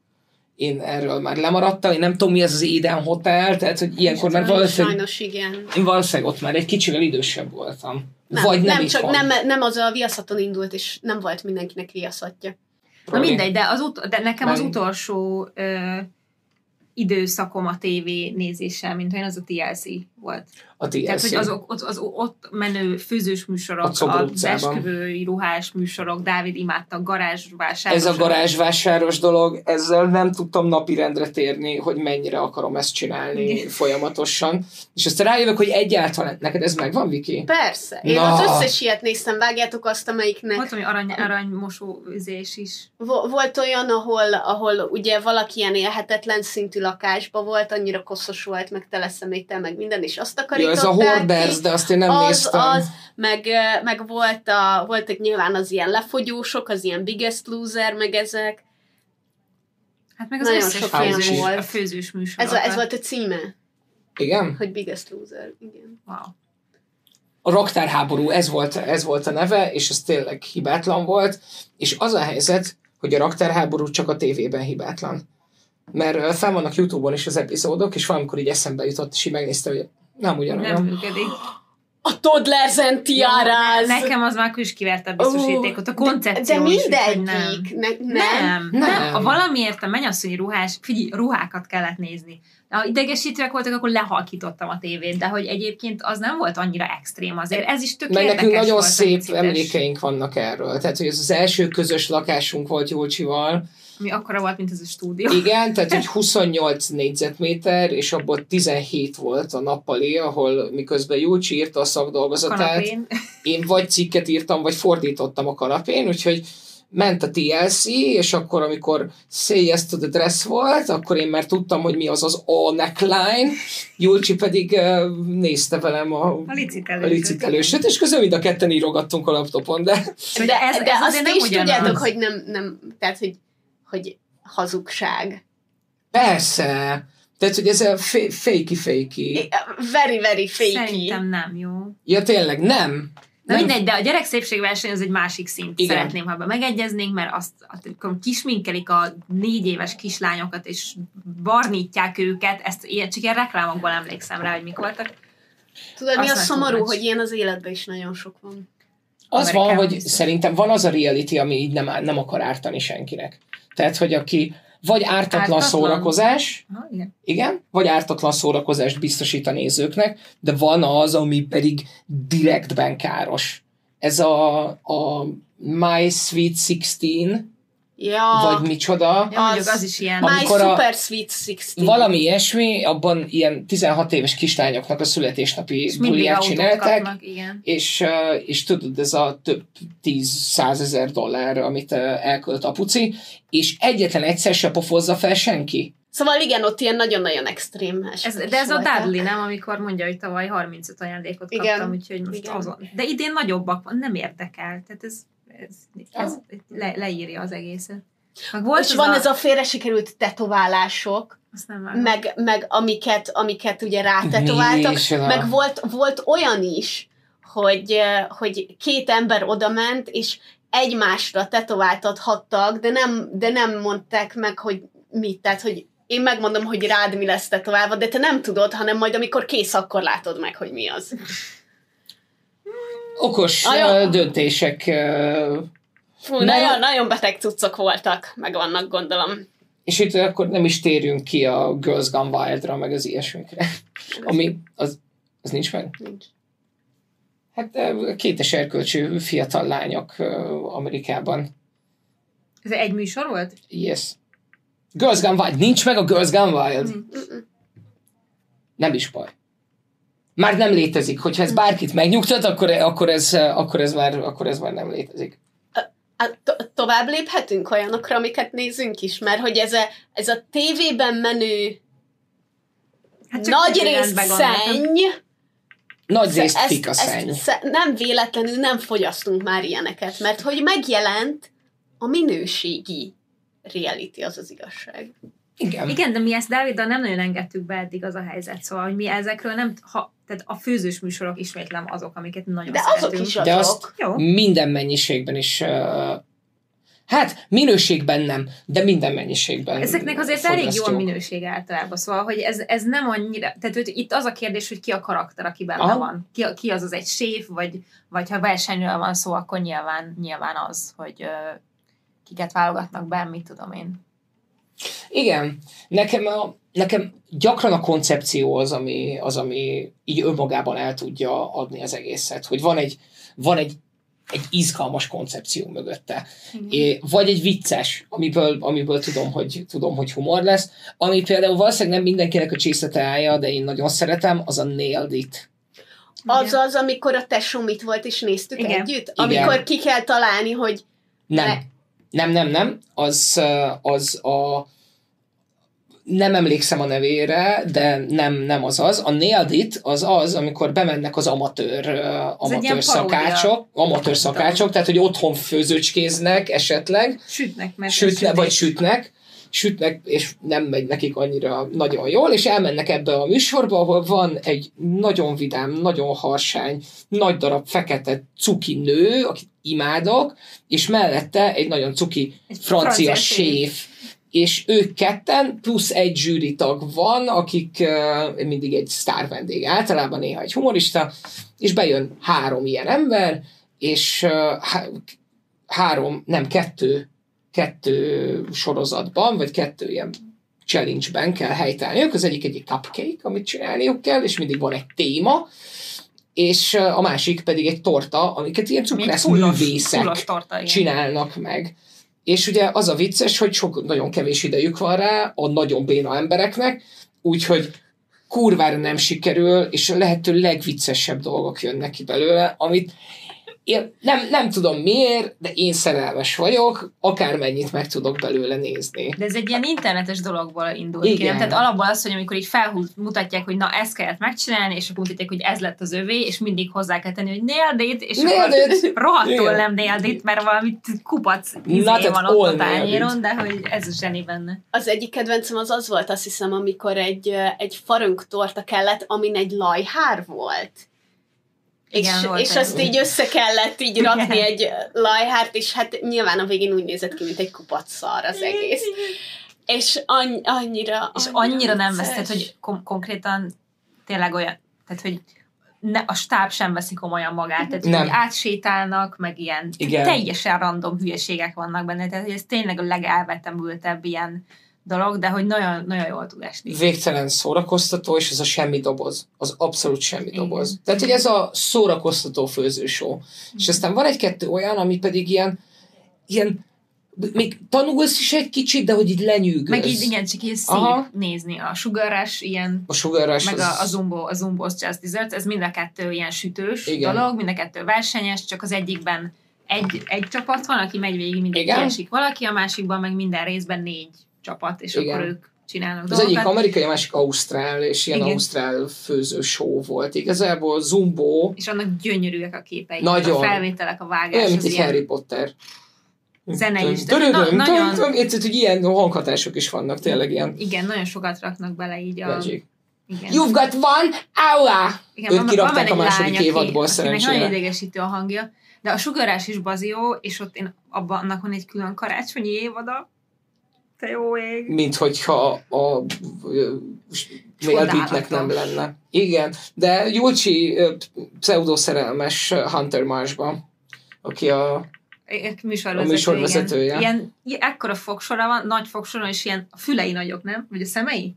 én erről már lemaradtam, én nem tudom, mi ez az Eden Hotel, tehát, hogy ilyenkor már valószínűleg... Sajnos igen. Én valószínűleg ott már egy kicsivel idősebb voltam. Nem, Vagy nem, nem csak nem, nem az a viaszaton indult, és nem volt mindenkinek viaszatja. Na mindegy, de, az ut- de nekem az utolsó ö, időszakom a tévé nézéssel, mint olyan az a TLC volt. A TLC. Tehát, hogy azok, az, az, ott menő főzős műsorok, az esküvői ruhás műsorok, Dávid imádta, garázsvásáros. Ez a garázsvásáros dolog, ezzel nem tudtam napirendre térni, hogy mennyire akarom ezt csinálni Igen. folyamatosan. És aztán rájövök, hogy egyáltalán, neked ez megvan, Viki? Persze. Én Na. az összes ilyet néztem, vágjátok azt, amelyiknek... Volt, ami arany, aranymosózés is. Volt olyan, ahol, ahol ugye valaki ilyen élhetetlen szintű lakásba volt, annyira koszos volt, meg tele szeméttel, meg minden, és azt akarították. Ja, ez a Hoarders, de azt én nem az, néztem. Az, meg, meg volt a, voltak nyilván az ilyen lefogyósok, az ilyen Biggest Loser, meg ezek. Hát meg az Nagyon összes sok főzős, volt. a főzős műsor. Ez, a, ez volt a címe. Igen? Hogy Biggest Loser, igen. Wow. A raktárháború, ez volt, ez volt a neve, és ez tényleg hibátlan volt, és az a helyzet, hogy a raktárháború csak a tévében hibátlan mert fel vannak Youtube-on is az epizódok, és valamikor így eszembe jutott, és így megnézte, hogy nem ugyanolyan. Nem működik. A Toddlers and Tiaras. Nekem az már is kiverte a biztosítékot. A koncepció De, de mindegyik. Nem. Nem. nem. nem. nem. A valamiért a mennyasszonyi ruhás, figyelj, ruhákat kellett nézni. Ha idegesítőek voltak, akkor lehalkítottam a tévét, de hogy egyébként az nem volt annyira extrém azért. Ez is tök Mert nekünk nagyon szép emlékeink vannak erről. Tehát, hogy ez az első közös lakásunk volt Júlcsival, ami akkora volt, mint ez a stúdió. Igen, tehát hogy 28 négyzetméter, és abból 17 volt a nappali, ahol miközben Júlcsi írta a szakdolgozatát. Kanapén. Én vagy cikket írtam, vagy fordítottam a kanapén, úgyhogy ment a TLC, és akkor, amikor Say Yes to the Dress volt, akkor én már tudtam, hogy mi az az A neckline, Julcsi pedig uh, nézte velem a, a licitelőset, és közben mind a ketten írogattunk a laptopon, de... De, de, ez, de ez azt nem is tudjátok, hogy nem, nem, tehát, hogy hogy hazugság. Persze. Tehát, hogy ez a fakey-fakey. Very, very fakey. Szerintem nem jó. Ja, tényleg, nem. Na nem. mindegy, de a gyerek szépségverseny az egy másik szint. Igen. Szeretném, ha megegyeznénk, mert azt, amikor kisminkelik a négy éves kislányokat, és barnítják őket, ezt ilyen, csak ilyen reklámokból emlékszem rá, hogy mik voltak. Tudod, mi a szomorú, hogy ilyen az életben is nagyon sok van. Az Amerikán van, hogy viszont. szerintem van az a reality, ami így nem, nem akar ártani senkinek. Tehát, hogy aki vagy ártatlan, ártatlan. szórakozás, ha, igen. igen, vagy ártatlan szórakozást biztosít a nézőknek, de van az, ami pedig direktben káros. Ez a, a My Sweet 16, Ja. vagy micsoda. Ja, Az- az is ilyen... My a- Super Sweet 16. Valami ilyesmi, abban ilyen 16 éves kislányoknak a születésnapi buliát csinálták, kapnak, igen. és, és tudod, ez a több tíz százezer dollár, amit elkölt a puci, és egyetlen egyszer se pofozza fel senki. Szóval igen, ott ilyen nagyon-nagyon extrém Ez, de ez a voltak. Dudley, nem? Amikor mondja, hogy tavaly 35 ajándékot Igen. kaptam, úgyhogy most Igen. azon. De idén nagyobbak van, nem érdekel. Tehát ez, ez, ez le, leírja az egészet. Meg volt És van ez a félre sikerült tetoválások, meg, meg amiket, amiket ugye rátetováltak, meg volt, volt olyan is, hogy, hogy két ember odament, és egymásra tetováltathattak, de nem, de nem mondták meg, hogy mit, tehát, hogy én megmondom, hogy rád mi lesz tetoválva, de te nem tudod, hanem majd amikor kész, akkor látod meg, hogy mi az. Okos ö, döntések, Fú, Nem. nagyon, nagyon beteg cuccok voltak, meg vannak, gondolom. és itt akkor nem is térjünk ki a Girls Gone Wild-ra, meg az ilyesmikre. Ami, az, az nincs meg? Nincs. Hát kétes erkölcsű fiatal lányok Amerikában. Ez egy műsor volt? Yes. Girls Gone Wild. Nincs meg a Girls Gone Wild? Mm-mm. Nem is baj. Már nem létezik. Hogyha ez bárkit megnyugtat, akkor, akkor, ez, akkor, ez, már, akkor ez már nem létezik. To- tovább léphetünk olyanokra, amiket nézünk is, mert hogy ez a, ez a tévében menő Hát nagy rész szenny, Nagy részt ezt- fika szenny. ezt nem véletlenül nem fogyasztunk már ilyeneket, mert hogy megjelent a minőségi reality, az az igazság. Igen. Igen, de mi ezt Dáviddal nem nagyon engedtük be eddig az a helyzet, szóval, hogy mi ezekről nem, ha, tehát a főzős műsorok ismétlem azok, amiket nagyon De szeretünk. azok is De azt- azok. Jó. Minden mennyiségben is uh, Hát, minőségben nem, de minden mennyiségben. Ezeknek azért elég jó a minőség általában, szóval, hogy ez, ez nem annyira, tehát hogy itt az a kérdés, hogy ki a karakter, aki benne Aha. van. Ki, ki az az egy séf, vagy, vagy ha versenyről van szó, akkor nyilván, nyilván az, hogy ö, kiket válogatnak be, mit tudom én. Igen, nekem, a, nekem gyakran a koncepció az ami, az, ami így önmagában el tudja adni az egészet, hogy van egy, van egy, egy izgalmas koncepció mögötte. É, vagy egy vicces, amiből, amiből tudom, hogy, tudom, hogy humor lesz. Ami például valószínűleg nem mindenkinek a csészleteája, de én nagyon szeretem, az a Nailed It. Az az, amikor a tesó mit volt, és néztük Igen. együtt? Amikor ki kell találni, hogy Nem. Ne. Nem, nem, nem. Az, az a nem emlékszem a nevére, de nem, nem az az. A Nailed It az az, amikor bemennek az amatőr, uh, amatőr szakácsok, amatőr szakácsok, tehát hogy otthon főzőcskéznek esetleg, Sütnek, mert sütne, vagy sütnek, sütnek, és nem megy nekik annyira nagyon jól, és elmennek ebbe a műsorba, ahol van egy nagyon vidám, nagyon harsány, nagy darab fekete cuki nő, akit imádok, és mellette egy nagyon cuki Egy francia francia séf, és ők ketten, plusz egy zsűritag van, akik uh, mindig egy sztár vendég, általában néha egy humorista, és bejön három ilyen ember, és uh, há- három, nem kettő, kettő sorozatban, vagy kettő ilyen challenge-ben kell helytállniuk. Az egyik egy cupcake, amit csinálniuk kell, és mindig van egy téma, és a másik pedig egy torta, amiket ilyen Még cukrász fullos- művészek fullos torta, igen. csinálnak meg. És ugye az a vicces, hogy sok, nagyon kevés idejük van rá a nagyon béna embereknek, úgyhogy kurvára nem sikerül, és a lehető legviccesebb dolgok jönnek ki belőle, amit én nem, nem tudom miért, de én szerelmes vagyok, akármennyit meg tudok belőle nézni. De ez egy ilyen internetes dologból indult ki, nem? Tehát alapból az, hogy amikor így felmutatják, hogy na ezt kellett megcsinálni, és akkor mutatják, hogy ez lett az övé, és mindig hozzá kell tenni, hogy nailed it, és Nailed akkor it! rohadtul Igen. nem nailed it, mert valami kupac izé van ott a tányéron, de hogy ez a zseni benne. az egyik kedvencem az az volt, azt hiszem, amikor egy, egy farönk torta kellett, amin egy lajhár volt. Igen, és, volt és azt így össze kellett így rakni Igen. egy lajhárt, és hát nyilván a végén úgy nézett ki, mint egy kupac szar az egész. És annyi, annyira, És annyira nem vicces. vesz, tehát, hogy kom- konkrétan tényleg olyan, tehát, hogy ne, a stáb sem veszi komolyan magát, tehát Nem. hogy átsétálnak, meg ilyen Igen. teljesen random hülyeségek vannak benne, tehát hogy ez tényleg a legelvetemültebb ilyen dolog, de hogy nagyon, nagyon jól tud esni. Végtelen szórakoztató, és ez a semmi doboz. Az abszolút semmi Igen. doboz. Tehát, hogy ez a szórakoztató főzősó. És aztán van egy-kettő olyan, ami pedig ilyen, ilyen még tanulsz is egy kicsit, de hogy így lenyűgöz. Meg így igen, csak így Aha. nézni. A sugárás ilyen A sugárás meg az- a, a Zumbo, a Zumbo's Just Desserts, ez mind a kettő ilyen sütős Igen. dolog, mind a kettő versenyes, csak az egyikben egy, egy csapat van, aki megy végig, mindig Igen. kiesik valaki, a másikban meg minden részben négy csapat, és Igen. akkor ők csinálnak Az dolgokat. egyik amerikai, a másik ausztrál, és ilyen Igen. ausztrál főző show volt. Igazából Zumbo és annak gyönyörűek a képei. Nagyon. A felvételek, a vágás, olyan, mint egy ilyen Harry Potter. zene is. Na, nagyon. Érted, hogy ilyen hanghatások is vannak, tényleg ilyen igen, nagyon sokat raknak bele így a... magic. Igen. You've got one hour! Igen, Őt kirakták a második lány, aki- évadból akinek szerencsére. nagyon idegesítő a hangja, de a sugárás is bazió, és ott én abban annak van egy külön karácsonyi évada. Te jó ég. mint hogyha a Melbitnek nem lenne. Igen, de Julcsi ö, pseudoszerelmes Hunter Marsban, aki a Műsorvezető, A műsorvezetője. Igen. Ilyen, ilyen, ekkora fogsora van, nagy fogsora, és ilyen a fülei nagyok, nem? Vagy a szemei?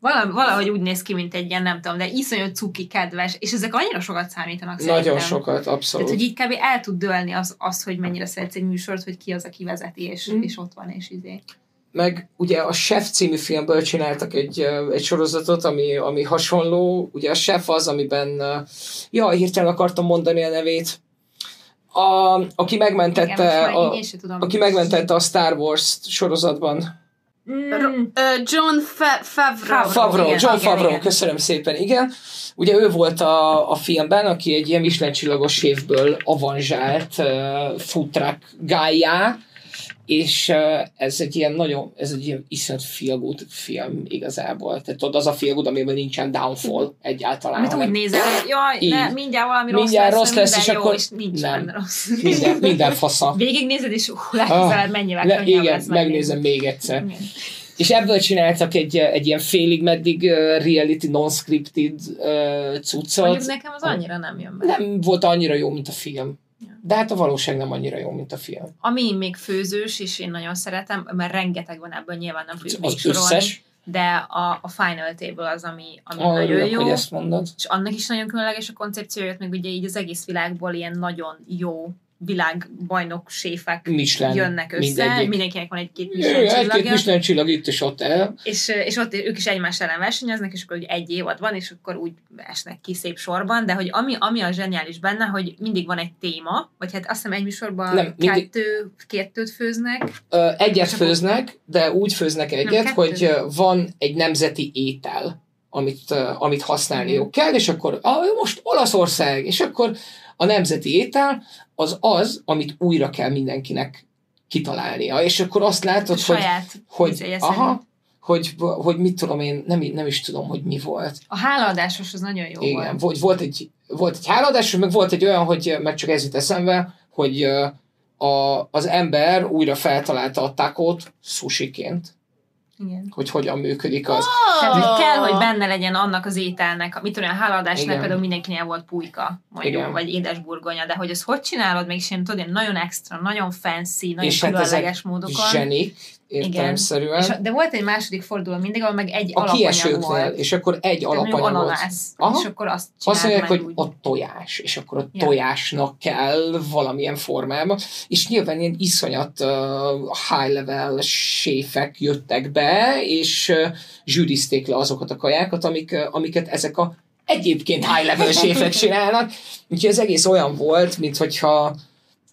Valami, valahogy úgy néz ki, mint egy ilyen, nem tudom, de iszonyú cuki, kedves, és ezek annyira sokat számítanak nagyon szerintem. sokat, Tehát, abszolút. hogy így kb. el tud dőlni az, az, hogy mennyire szeretsz egy műsort, hogy ki az, aki vezeti, és, Mm. és ott van, és izé. Meg ugye a Chef című filmből csináltak egy, egy sorozatot, ami, ami hasonló. Ugye a Chef az, amiben, ja, hirtelen akartam mondani a nevét, a, aki Igen, megmentette, már a, tudom. aki megmentette a Star Wars sorozatban. Mm, Ö, John Fa- Favreau. Favreau, igen, John igen, Favreau, igen. köszönöm szépen, igen. Ugye ő volt a, a filmben, aki egy ilyen Michelin csillagos évből avanzsált uh, food truck guy és ez egy ilyen nagyon, ez egy ilyen iszonyat good film igazából. Tehát tudod, az a good, amiben nincsen downfall egyáltalán. Amit úgy nézel, hogy jaj, Így. ne, mindjárt valami Mindjárt rossz rossz lesz, lesz, minden és jó, akkor és nincs nem. rossz. minden, minden fasza. Végignézed, és hú, legközelebb mennyivel Le, könnyebb igen, lesz megnézem még egyszer. Igen. És ebből csináltak egy, egy ilyen félig meddig uh, reality non-scripted uh, cuccot. Mondjuk nekem az annyira nem jön be. nem volt annyira jó, mint a film. De hát a valóság nem annyira jó, mint a film. Ami még főzős, és én nagyon szeretem, mert rengeteg van ebből, nyilván nem tudjuk végigsorolni, összes. de a, a Final Table az, ami, ami Ah, nagyon jó. hogy ezt mondod. és annak is nagyon különleges a koncepciója, meg ugye így az egész világból ilyen nagyon jó világbajnok séfek Michelin, jönnek össze, mindegyik. mindenkinek van egy-két Michelin Egy-két csillagja, Michelin csillag itt és ott el. és, és ott ők is egymás ellen versenyeznek, és akkor ugye egy évad van, és akkor úgy esnek ki szép sorban, de hogy ami, ami a zseniális benne, hogy mindig van egy téma, vagy hát azt hiszem egy műsorban Nem, mindig- kettő, kettőt főznek, Ö, Egyet főznek, de úgy főznek egyet, kettő? hogy van egy nemzeti étel, amit, amit használniuk kell, és akkor ah, most Olaszország, és akkor a nemzeti étel az az, amit újra kell mindenkinek kitalálnia. És akkor azt a látod, hogy hogy, aha, szerint. hogy, hogy mit tudom én, nem, nem is tudom, hogy mi volt. A hálaadásos az nagyon jó Igen, volt. volt, egy, volt egy háladás, meg volt egy olyan, hogy meg csak ez jut eszembe, hogy a, az ember újra feltalálta a takót sushiként, Igen. hogy hogyan működik az. Tehát, Ah. hogy kell, hogy benne legyen annak az ételnek, mit tudom, a hálaadásnál Igen. például mindenkinél volt pulyka, mondjuk, Igen. vagy édesburgonya, de hogy ezt hogy csinálod, mégis én tudod, ilyen nagyon extra, nagyon fancy, nagyon És hát különleges ezek módokon. Zsenik, értelemszerűen. És, a- de volt egy második forduló mindig, ahol meg egy a alapanyag kiesőknél, volt. és akkor egy alapanyag volt. ananász, Aha. és akkor azt Azt mondják, hogy úgy. a tojás, és akkor a Ja. tojásnak kell valamilyen formában, és nyilván ilyen iszonyat uh, high-level séfek jöttek be, és uh, zsűrizték le azokat a kajákat, amik, uh, amiket ezek a egyébként high-level séfek csinálnak. Úgyhogy az egész olyan volt, mint hogyha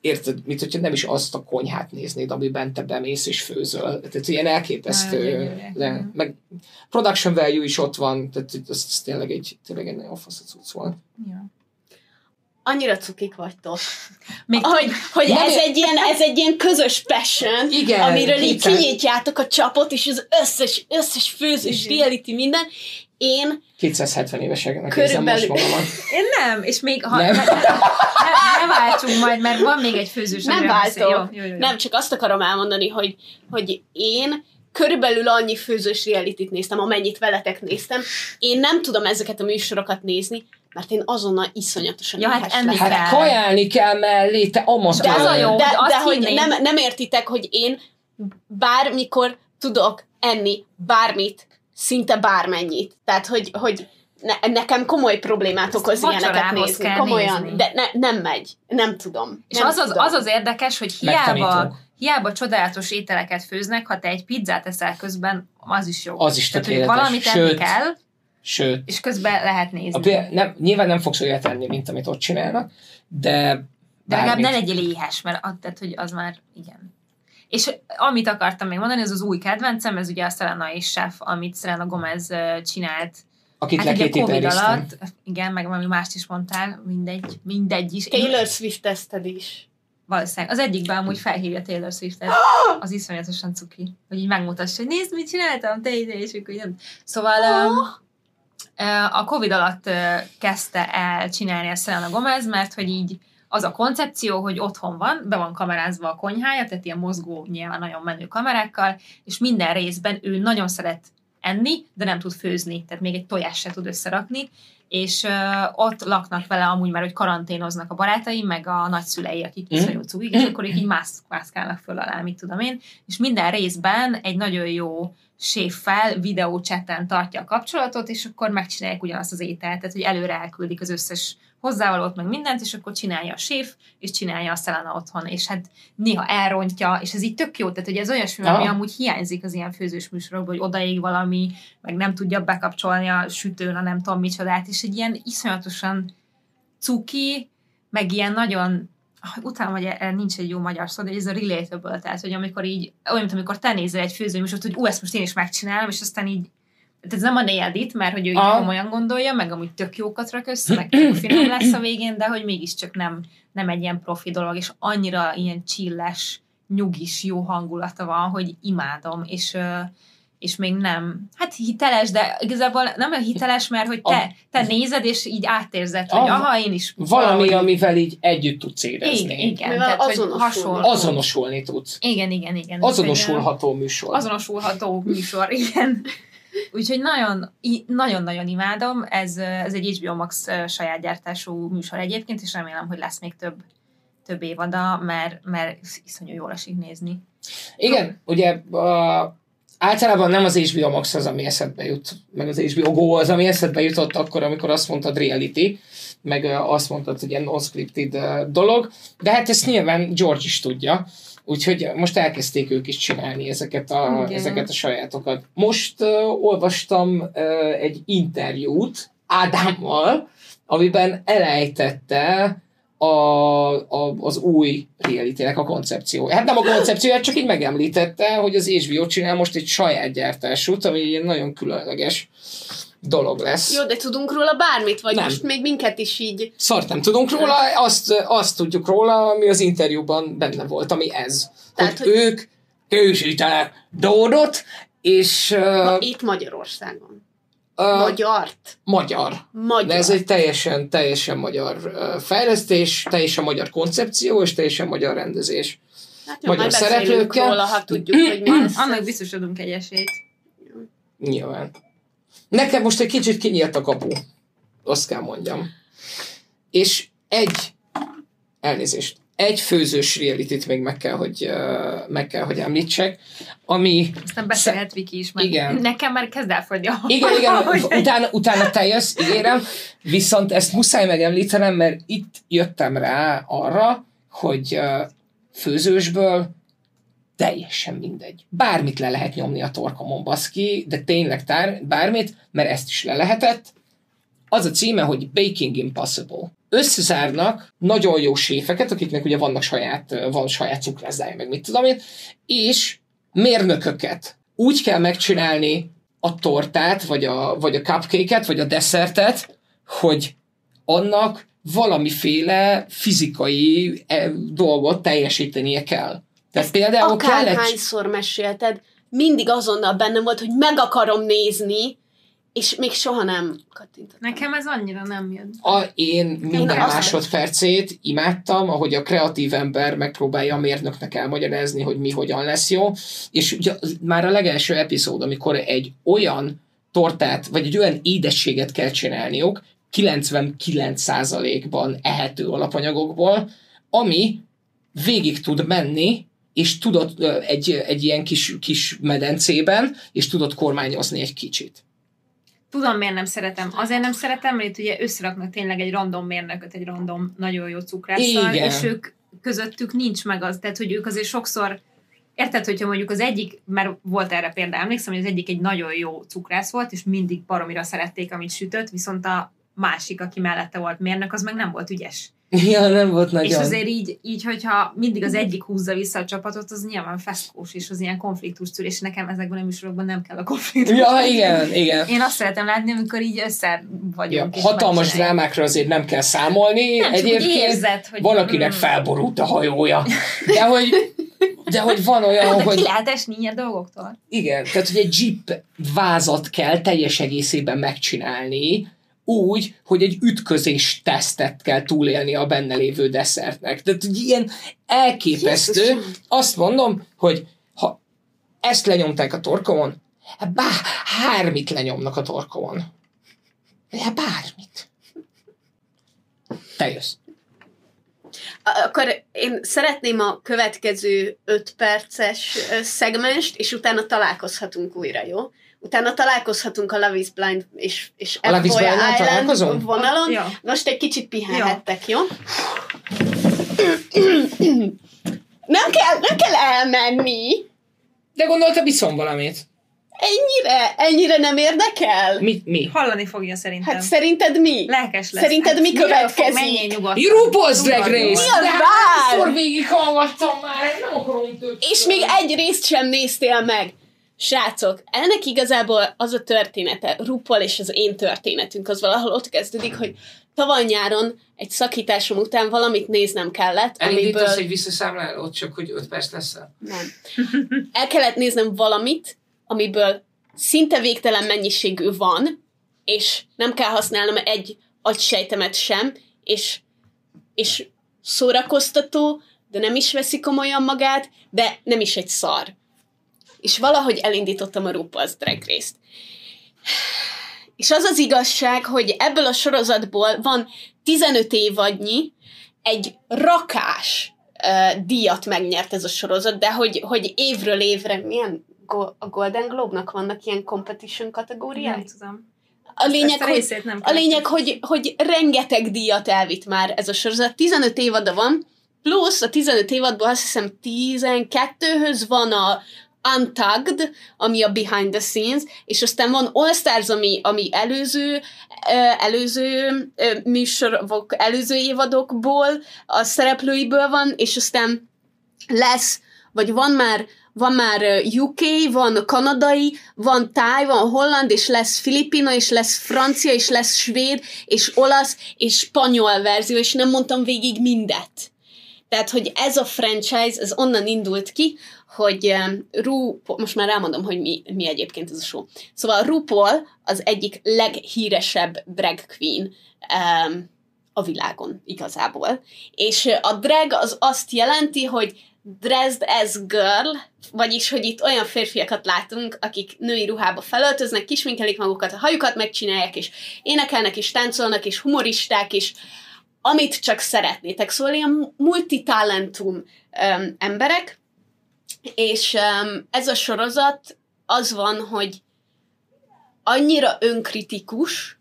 érted, mint hogyha nem is azt a konyhát néznéd, amiben te bemész és főzöl. Tehát ilyen elképesztő. igen. meg production value is ott van, tehát ez, ez tényleg egy, tényleg egy nagyon fasz cucc volt. Ja. Annyira cukik vagytok. Még Hogy, hogy Nem ez, ér- egy ilyen, ez egy ilyen közös passion, Igen, amiről így kinyitjátok a csapot, és az összes, összes főzős reality minden. Én 270 éveseknek érzem Körülbelül- most magamat. Én nem, és még ha Nem. ne, ne, ne, ne váltsunk majd, mert van még egy főzős. Nem váltok. Jó, jó, jó, jó. nem csak azt akarom elmondani, hogy, hogy én körülbelül annyi főzős realityt néztem, amennyit veletek néztem. Én nem tudom ezeket a műsorokat nézni, mert én azonnal iszonyatosan Ja, hát enni kell. Hát kajálni kell mellé, te amatőr. De az a jó. de, hogy azt de hogy nem, nem értitek, hogy én bármikor tudok enni bármit, szinte bármennyit. Tehát, hogy, hogy ne, nekem komoly problémát okoz ilyeneket vacsorához nézni. kell Komolyan, nézni. de ne, nem megy. Nem tudom. És nem az az, tudom. az az érdekes, hogy hiába, hiába csodálatos ételeket főznek, ha te egy pizzát eszel közben, az is jó. Az is Tehát, hogy tökéletes. valamit enni Sőt, kell, Sőt, és közben lehet a, nézni. például nem, nyilván nem fogsz olyat enni, mint amit ott csinálnak, de De legalább ne legyél éhes, mert az, tehát, hogy az már, igen. És amit akartam még mondani, az az új kedvencem, ez ugye a Selena és Chef, amit Selena Gomez csinált. Akit hát ugye Covid alatt, igen, meg valami mást is mondtál, mindegy, mindegy is. Taylor Swift teszted is. Valószínűleg. Az egyikben amúgy felhívja Taylor Swiftet. Az iszonyatosan cuki. Hogy így megmutassa, hogy nézd, mit csináltam, te ide, és akkor nem. Szóval um, a Covid alatt kezdte el csinálni a Selena Gomez, mert hogy így az a koncepció, hogy otthon van, be van kamerázva a konyhája, tehát ilyen mozgó, nyilván nagyon menő kamerákkal, és minden részben ő nagyon szeret enni, de nem tud főzni, tehát még egy tojás se tud összerakni, és uh, ott laknak vele amúgy már, hogy karanténoznak a barátai, meg a nagyszülei, akik Mhm. iszonyú cugik, és akkor ők így mász, mászkálnak föl alá, mit tudom én, és minden részben egy nagyon jó séffel videócsetten tartja a kapcsolatot, és akkor megcsinálják ugyanazt az ételt, tehát hogy előre elküldik az összes hozzávalót, meg mindent, és akkor csinálja a séf, és csinálja a Selena otthon, és hát néha elrontja, és ez így tök jó, tehát hogy ez olyasmi, ami Aha. amúgy hiányzik az ilyen főzős műsorokból, hogy odaég valami, meg nem tudja bekapcsolni a sütőn, a nem tudom micsodát, és egy ilyen iszonyatosan cuki, meg ilyen nagyon ah, utána, hogy erre nincs egy jó magyar szó, de ez a relatable, tehát, hogy amikor így, olyan, mint amikor te nézel egy főzőműsort, hogy ú, ezt most én is megcsinálom, és aztán így ez nem a néldit, mert hogy ő így Aha. komolyan gondolja, meg amúgy tök jókat rak össze, meg tök finom lesz a végén, de hogy mégiscsak nem, nem egy ilyen profi dolog, és annyira ilyen chilles, nyugis, jó hangulata van, hogy imádom, és és még nem, hát hiteles, de igazából nem olyan hiteles, mert hogy te, te nézed, és így átérzed, hogy Ah, aha, én is Valami, valahogy- amivel így együtt tudsz érezni. igen, igen, Mivel tehát, hogy azonosul. hasonló. Azonosulni tudsz. Igen, igen, igen. Azonosulható műsor. Azonosulható műsor, igen. Úgyhogy nagyon, nagyon-nagyon imádom, ez, ez egy HBO Max saját gyártású műsor egyébként, és remélem, hogy lesz még több, több évada, mert, mert iszonyú jól esik nézni. Igen, ugye a, általában nem az HBO Max az, ami eszedbe jut, meg az HBO Go az, ami eszedbe jutott akkor, amikor azt mondtad reality, meg azt mondtad, hogy ilyen non-scripted dolog, de hát ezt nyilván George is tudja, úgyhogy most elkezdték ők is csinálni ezeket a, Igen. ezeket a sajátokat. Most uh, olvastam uh, egy interjút Ádámmal, amiben elejtette a, a, az új reality a koncepció. Hát nem a koncepcióját, csak így megemlítette, hogy az HBO csinál most egy saját gyártásút, ami nagyon különleges dolog lesz. Jó, de tudunk róla bármit, vagy Nem. most még minket is így... Szart nem tudunk róla, azt, azt tudjuk róla, ami az interjúban benne volt, ami ez. Tehát, hogy, ők készítenek Dódot, és Ma, uh, itt Magyarországon. uh, Magyart. magyar. Magyar. De ez egy teljesen, teljesen magyar fejlesztés, teljesen magyar koncepció, és teljesen magyar rendezés. hát jó, magyar szereplőkkel. róla, ha tudjuk, hogy mi. Annak biztos adunk egy esélyt. Nyilván. Nekem most egy kicsit kinyílt a kapu. Azt kell mondjam. És egy, elnézést, egy főzős reality még meg kell, hogy, uh, meg kell, hogy említsek, ami Aztán beszélhet Viki is, mert Igen. nekem már kezd elfogyni a Igen, igen, utána, utána te jössz, ígérem, viszont ezt muszáj megemlítenem, mert itt jöttem rá arra, hogy uh, főzősből teljesen mindegy. Bármit le lehet nyomni a torkomon, baszki, de tényleg tár, bármit, mert ezt is le lehetett. Az a címe, hogy Baking Impossible. Összezárnak nagyon jó séfeket, akiknek ugye vannak saját, van saját cukrászdája, meg mit tudom én, és mérnököket. Úgy kell megcsinálni a tortát, vagy a, vagy a cupcake-et, vagy a desszertet, hogy annak valamiféle fizikai eh, dolgot teljesítenie kell. Tehát például kellett... Akárhányszor mesélted, mindig azonnal bennem volt, hogy meg akarom nézni, és még soha nem kattintottam. Nekem ez annyira nem jön. A, én minden másodpercét imádtam, ahogy a kreatív ember megpróbálja a mérnöknek elmagyarázni, hogy mi hogyan lesz jó, és ugye már a legelső epizód, amikor egy olyan tortát, vagy egy olyan édességet kell csinálniuk, 99%-ban ehető alapanyagokból, ami végig tud menni, és tudod ö, egy, egy ilyen kis, kis medencében, és tudod kormányozni egy kicsit. tudom, miért nem szeretem. Azért nem szeretem, mert itt ugye összeraknak tényleg egy random mérnököt, egy random nagyon jó cukrásszal, Igen. és ők közöttük nincs meg az, tehát hogy ők azért sokszor Érted, hogyha mondjuk az egyik, mert volt erre példa, emlékszem, hogy az egyik egy nagyon jó cukrász volt, és mindig baromira szerették, amit sütött, viszont a másik, aki mellette volt mérnök, az meg nem volt ügyes. Ja, nem volt nagyon. És azért így, így, hogyha mindig az egyik húzza vissza a csapatot, az nyilván feszkós, és az ilyen konfliktus szül, és nekem ezekben a műsorokban nem kell a konfliktus. Ja, igen, igen. Én azt szeretem látni, amikor így össze Ja, vagyunk. és hatalmas drámákra azért nem kell számolni. Nem, Egyébként érzed, hogy... van, akinek mm, felborult a hajója. De hogy, de hogy van olyan, De ki hogy lehet esni ilyen dolgoktól? igen, tehát hogy egy jeep vázat kell teljes egészében megcsinálni, úgy, hogy egy ütközés tesztet kell túlélni a benne lévő desszertnek. Tehát hogy ilyen elképesztő. Azt mondom, hogy ha ezt lenyomták a torkomon, hát bár, bármit lenyomnak a torkomon. Hát bármit. Te jössz. Akkor én szeretném a következő 5 perces szegmest, és utána találkozhatunk újra, jó? Utána találkozhatunk a Love is Blind és, és A Love is Blind-nál Island vonalon. Jó. Most egy kicsit pihenhettek, jó? Nem kell, nem kell elmenni. De gondoltam, viszom valamit. Ennyire, ennyire nem érdekel? Mi? mi? Hallani fogja szerintem. Hát szerinted mi? Lelkes lesz. Szerinted mi miről következik? Fog, menjél nyugodtan. RuPaul's Drag. Race! Mi az De vár? hányszor végighallgattam már, nem akarom több. És még egy részt sem néztél meg. Srácok, ennek igazából az a története, RuPaul és az én történetünk, az valahol ott kezdődik, hogy tavaly nyáron egy szakításom után valamit néznem kellett, amiből... Elindítasz egy visszaszámlálót, csak hogy 5 perc lesz Nem. El kellett néznem valamit, amiből szinte végtelen mennyiségű van, és nem kell használnom egy agysejtemet sem, és, és szórakoztató, de nem is veszi komolyan magát, de nem is egy szar. És valahogy elindítottam a RuPaul's Drag Race-t. És az az igazság, hogy ebből a sorozatból van 15 évadnyi, egy rakás uh, díjat megnyert ez a sorozat, de hogy, hogy évről évre, milyen Go- a Golden Globe-nak vannak ilyen competition kategóriák? Nem tudom. A lényeg, hogy, nem a lényeg hogy, hogy rengeteg díjat elvitt már ez a sorozat. 15 évada van, plusz a 15 évadból azt hiszem 12-höz van a Untugged, ami a Behind the Scenes, és aztán van All Stars, ami, ami előző, előző műsorok, előző évadokból, a szereplőiből van, és aztán lesz, vagy van már van már UK, van kanadai, van táj, van holland, és lesz filipino, és lesz francia, és lesz svéd, és olasz, és spanyol verzió, és nem mondtam végig mindet. Tehát, hogy ez a franchise, ez onnan indult ki, hogy Ru, most már elmondom, hogy mi, mi egyébként ez a show. Szóval RuPaul az egyik leghíresebb drag queen um, a világon igazából. És a drag az azt jelenti, hogy dressed as girl, vagyis, hogy itt olyan férfiakat látunk, akik női ruhába felöltöznek, kisminkelik magukat, a hajukat megcsinálják, és énekelnek, és táncolnak, és humoristák, és amit csak szeretnétek. Szóval ilyen multitalentum um, emberek, és um, ez a sorozat az van, hogy annyira önkritikus,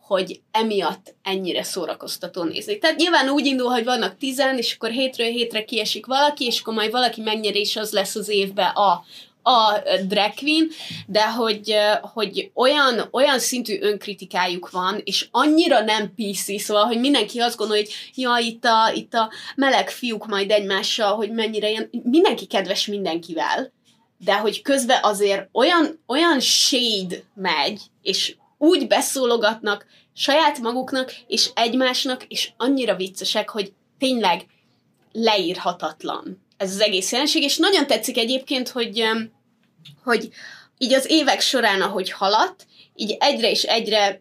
hogy emiatt ennyire szórakoztató nézni. Tehát nyilván úgy indul, hogy vannak tizen, és akkor hétről hétre kiesik valaki, és akkor majd valaki megnyerés az lesz az évbe a, a drag queen, de hogy, hogy olyan, olyan szintű önkritikájuk van, és annyira nem PC, szóval, hogy mindenki azt gondolja, hogy ja, itt a, itt a meleg fiúk majd egymással, hogy mennyire ilyen, mindenki kedves mindenkivel, de hogy közben azért olyan, olyan shade megy, és úgy beszólogatnak saját maguknak, és egymásnak, és annyira viccesek, hogy tényleg leírhatatlan ez az egész jelenség, és nagyon tetszik egyébként, hogy, hogy így az évek során, ahogy haladt, így egyre és egyre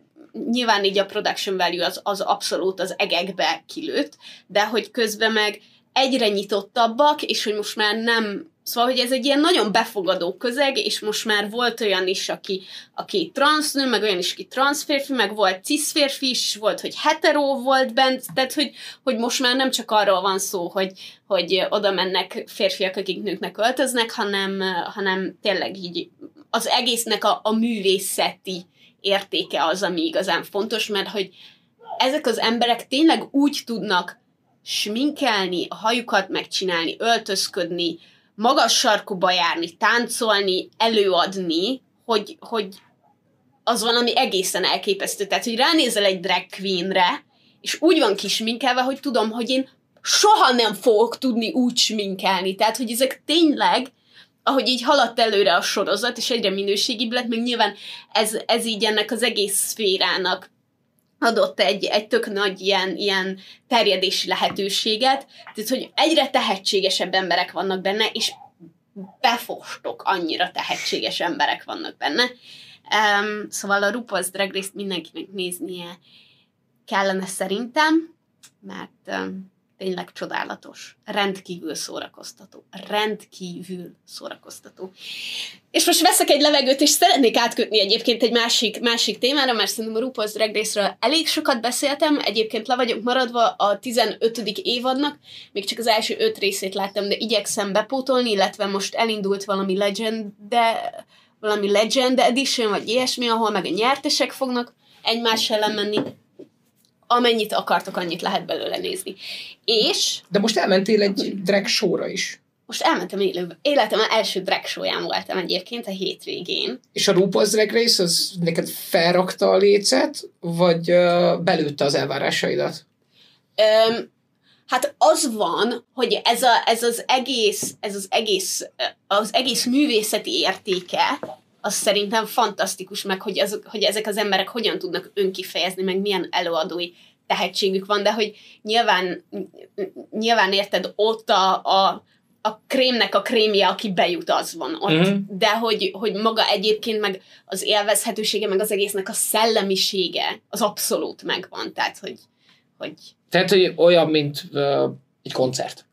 nyilván így a production value az, az abszolút az egekbe kilőtt, de hogy közben meg egyre nyitottabbak, és hogy most már nem, szóval, hogy ez egy ilyen nagyon befogadó közeg, és most már volt olyan is, aki, aki transznő, meg olyan is, aki transzférfi, meg volt cis-férfi is, volt, hogy hetero volt bent, tehát, hogy, hogy most már nem csak arról van szó, hogy, hogy oda mennek férfiak, akik nőknek öltöznek, hanem, hanem tényleg így az egésznek a, a művészeti értéke az, ami igazán fontos, mert hogy ezek az emberek tényleg úgy tudnak sminkelni, a hajukat megcsinálni, öltözködni, magas sarkuba járni, táncolni, előadni, hogy, hogy az valami egészen elképesztő. Tehát, hogy ránézel egy drag queenre, és úgy van kisminkelve, hogy tudom, hogy én soha nem fogok tudni úgy sminkelni. Tehát, hogy ezek tényleg, ahogy így haladt előre a sorozat, és egyre minőségibb lett, meg nyilván ez, ez így ennek az egész szférának adott egy, egy tök nagy ilyen, ilyen terjedési lehetőséget, tehát hogy egyre tehetségesebb emberek vannak benne, és befostok annyira tehetséges emberek vannak benne. Um, szóval a RuPaul's Drag Race-t mindenkinek néznie kellene szerintem, mert um, tényleg csodálatos, rendkívül szórakoztató, rendkívül szórakoztató. És most veszek egy levegőt, és szeretnék átkötni egyébként egy másik, másik témára, mert szerintem a RuPaul's Drag Race-ről elég sokat beszéltem, egyébként le vagyok maradva a 15. évadnak, még csak az első öt részét láttam, de igyekszem bepótolni, illetve most elindult valami Legend, de valami Legend Edition, vagy ilyesmi, ahol meg a nyertesek fognak egymás ellen menni, amennyit akartok, annyit lehet belőle nézni. És... De most elmentél egy drag show-ra is. Most elmentem élőbe. Életem első drag show voltam egyébként a hétvégén. És a RuPaul's Drag Race az neked felrakta a lécet, vagy uh, belőtte az elvárásaidat? Um, hát az van, hogy ez, a, ez az egész, ez az egész, az egész művészeti értéke, az szerintem fantasztikus, meg hogy, az, hogy ezek az emberek hogyan tudnak önkifejezni, meg milyen előadói tehetségük van, de hogy nyilván, nyilván érted, ott a, a, a krémnek a krémje, aki bejut, az van ott. Mm-hmm. De hogy, hogy maga egyébként meg az élvezhetősége, meg az egésznek a szellemisége, az abszolút megvan. Tehát, hogy... hogy... Tehát, hogy olyan, mint uh, egy koncert.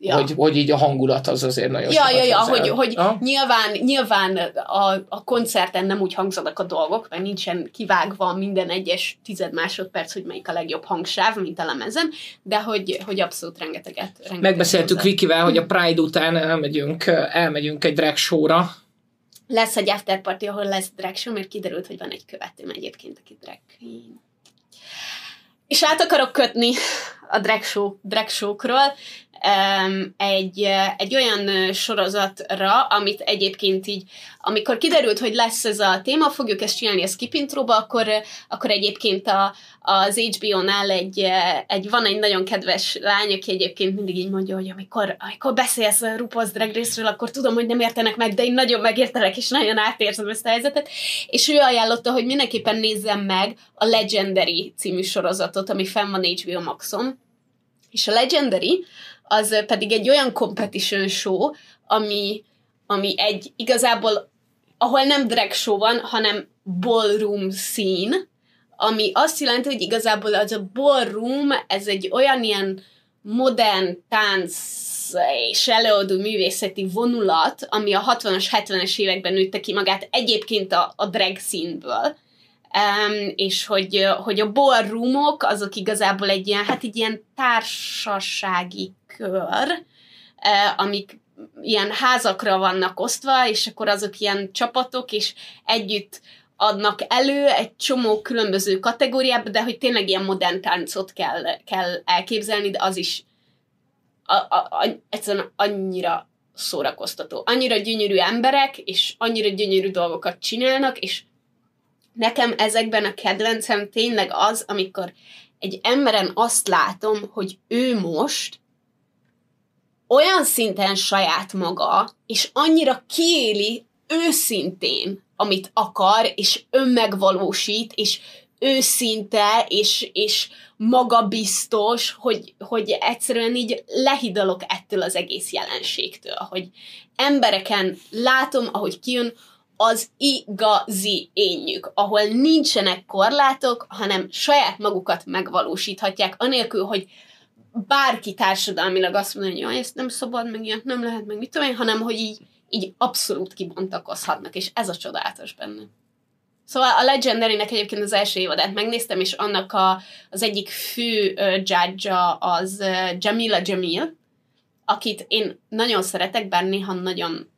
Ja. Hogy, hogy így a hangulat az azért nagyon Ja, ja, ja, hogy, hogy nyilván, nyilván a, a koncerten nem úgy hangzanak a dolgok, mert nincsen kivágva minden egyes tized másodperc, hogy melyik a legjobb hangsáv, mint a lemezen, de hogy, hogy abszolút rengeteget. rengeteget Megbeszéltük Vikivel, hogy a Pride után elmegyünk, elmegyünk egy drag show-ra. Lesz egy afterparty, ahol lesz drag show, mert kiderült, hogy van egy követőm egyébként, aki drag queen. És át akarok kötni a drag, show, drag show-król egy, egy olyan sorozatra, amit egyébként így, amikor kiderült, hogy lesz ez a téma, fogjuk ezt csinálni a skip intróba, akkor, akkor egyébként a, az HBO-nál egy, egy, van egy nagyon kedves lány, aki egyébként mindig így mondja, hogy amikor, amikor beszélsz a RuPaul's Drag Race-ről, akkor tudom, hogy nem értenek meg, de én nagyon megértelek, és nagyon átérzem ezt a helyzetet. És ő ajánlotta, hogy mindenképpen nézzem meg a Legendary című sorozatot, ami fenn van HBO Maxon. És a Legendary, az pedig egy olyan competition show, ami, ami egy igazából, ahol nem drag show van, hanem ballroom scene, ami azt jelenti, hogy igazából az a ballroom, ez egy olyan ilyen modern tánc és előadó művészeti vonulat, ami a 60-as, 70-es években nőtte ki magát egyébként a, a drag színből. Um, és hogy, hogy a ballroomok azok igazából egy ilyen, hát egy ilyen társasági kör, uh, amik ilyen házakra vannak osztva, és akkor azok ilyen csapatok, és együtt adnak elő egy csomó különböző kategóriába, de hogy tényleg ilyen modern táncot kell, kell elképzelni, de az is a, a, a, egyszerűen annyira szórakoztató. Annyira gyönyörű emberek, és annyira gyönyörű dolgokat csinálnak, és nekem ezekben a kedvencem tényleg az, amikor egy emberen azt látom, hogy ő most olyan szinten saját maga, és annyira kiéli őszintén, amit akar, és önmegvalósít, és őszinte, és, és magabiztos, hogy, hogy egyszerűen így lehidalok ettől az egész jelenségtől, hogy embereken látom, ahogy kijön, az igazi énjük, ahol nincsenek korlátok, hanem saját magukat megvalósíthatják, anélkül, hogy bárki társadalmilag azt mondja, hogy ezt nem szabad, meg ilyet nem lehet, meg mit tudom én, hanem hogy így, így abszolút kibontakozhatnak, és ez a csodálatos benne. Szóval a Legendary-nek egyébként az első évadát megnéztem, és annak a, az egyik fő uh, judge az uh, Jamila Jamil, akit én nagyon szeretek, bár néha nagyon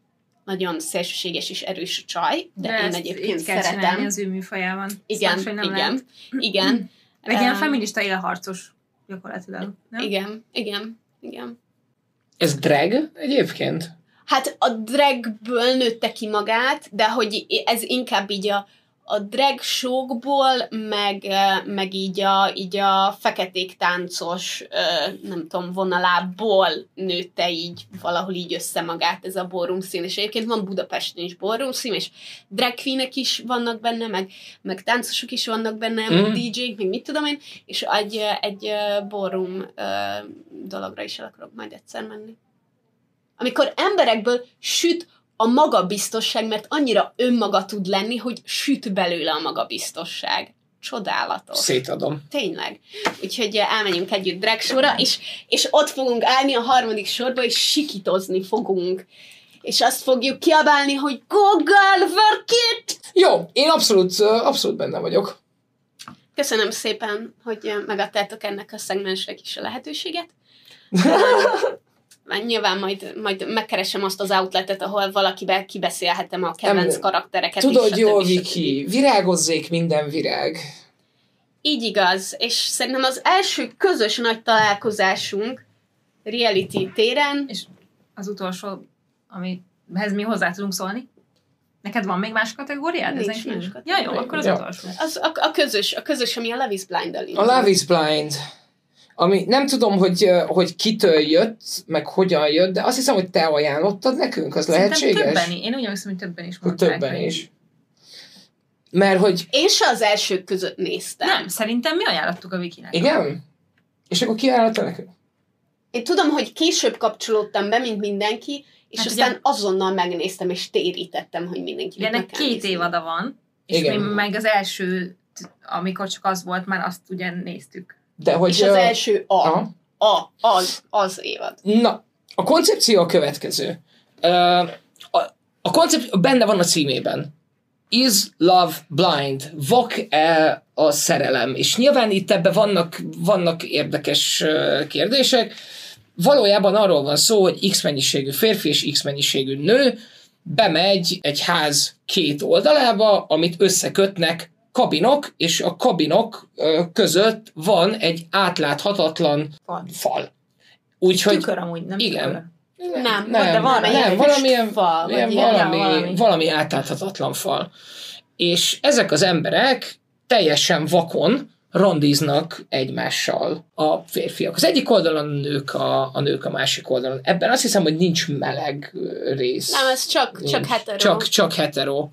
nagyon szélsőséges és erős csaj, de, De én egyébként szeretem. az ő műfajában. Igen, Máshogy nem igen, lehet. igen. Em, feminista élharcos gyakorlatilag. Nem? Igen, igen, igen. Ez drag egyébként? Hát a dragből nőtte ki magát, de hogy ez inkább így a, a drag showkból, meg, meg így, a, így a feketék táncos, nem tudom, vonalából nőtte így valahogy így össze magát ez a ballroom szín, és egyébként van Budapesten is ballroom szín, és drag queenek is vannak benne, meg, meg táncosok is vannak benne, mm. Meg DJ-k, meg mit tudom én, és egy, egy ballroom dologra is el akarok majd egyszer menni amikor emberekből süt a magabiztosság, mert annyira önmaga tud lenni, hogy süt belőle a magabiztosság. Csodálatos. Szétadom. Tényleg. Úgyhogy eh, elmegyünk együtt drag sorra, és, és ott fogunk állni a harmadik sorba, és sikitozni fogunk. És azt fogjuk kiabálni, hogy Go girl, work it! Jó, én abszolút, abszolút benne vagyok. Köszönöm szépen, hogy eh, megadtátok ennek a szegmensnek is a lehetőséget. Nyilván majd, majd megkeresem azt az outletet, ahol valakivel kibeszélhetem a kedvenc Nem- karaktereket. Tudod stb. Viki, virágozzék minden virág. Így igaz, és szerintem az első közös nagy találkozásunk reality téren, És az utolsó, amihez mi hozzá tudunk szólni? Neked van még más kategóriád? Nincs ezen más Ja, kategória. jó, akkor az Ja. utolsó. az a, a közös, a közös, ami a Love is blind A Love is Blind. Ami nem tudom, hogy, hogy kitől jött, meg hogyan jött, de azt hiszem, hogy te ajánlottad nekünk, az Szerintem lehetséges? többen, én úgy hiszem, hogy többen is mondták. többen is. Mert hogy, Én se az elsők között néztem. Nem, szerintem mi ajánlottuk a Wikinek. igen? És akkor ki ajánlotta nekünk? Én tudom, hogy később kapcsolódtam be, mint mindenki, és Hát aztán ugye- azonnal megnéztem, és térítettem, hogy mindenki Ugye ennek két évada van, és Igen. mi meg az első, amikor csak az volt, már azt ugye néztük. De hogy... És az első a, aha. a, az, az évad. Na, a koncepció a következő. Ö, a, a koncepció benne van a címében. Is love blind? Vak-e a szerelem? És nyilván itt ebben vannak, vannak érdekes kérdések. Valójában arról van szó, hogy x mennyiségű férfi és x mennyiségű nő bemegy egy ház két oldalába, amit összekötnek kabinok, és a kabinok között van egy átláthatatlan Fal. fal. Úgyhogy Tükör amúgy, nem igen. tükör. Nem, nem, de van nem, ilyen valamilyen, fal, ilyen ilyen, valami, valami. valami. valami átláthatatlan fal. És ezek az emberek teljesen vakon randiznak egymással a férfiak. Az egyik oldalon a nők a, a nők a másik oldalon. Ebben azt hiszem, hogy nincs meleg rész. Nem, ez csak, csak hetero. Csak, csak hetero.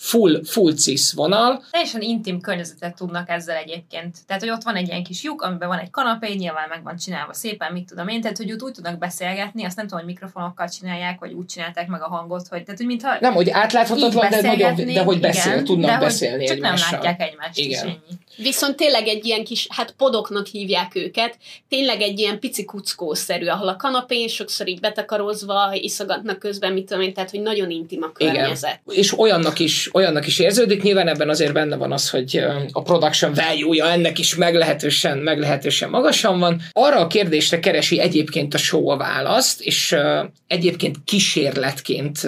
Full, full cis vonal. Teljesen intim környezetet tudnak ezzel egyébként. Tehát, hogy ott van egy ilyen kis lyuk, amiben van egy kanapé, nyilván meg van csinálva szépen, mit tudom én, tehát, hogy ott úgy tudnak beszélgetni, azt nem tudom, hogy mikrofonokkal csinálják, vagy úgy csinálták meg a hangot, hogy, tehát, hogy mintha Nem, hogy átláthatatlan, de, nagyon, de hogy beszél, igen, tudnak de hogy beszélni csak egymással. nem látják egymást Igen. is ennyi. Viszont tényleg egy ilyen kis, hát podoknak hívják őket, tényleg egy ilyen pici kuckószerű, ahol a kanapén sokszor így betakarozva, iszogatnak közben, mit tudom én, tehát hogy nagyon intim a Igen. környezet. és olyannak is, olyannak is érződik, nyilván ebben azért benne van az, hogy a production value-ja ennek is meglehetősen, meglehetősen magasan van. Arra a kérdésre keresi egyébként a show a választ, és egyébként kísérletként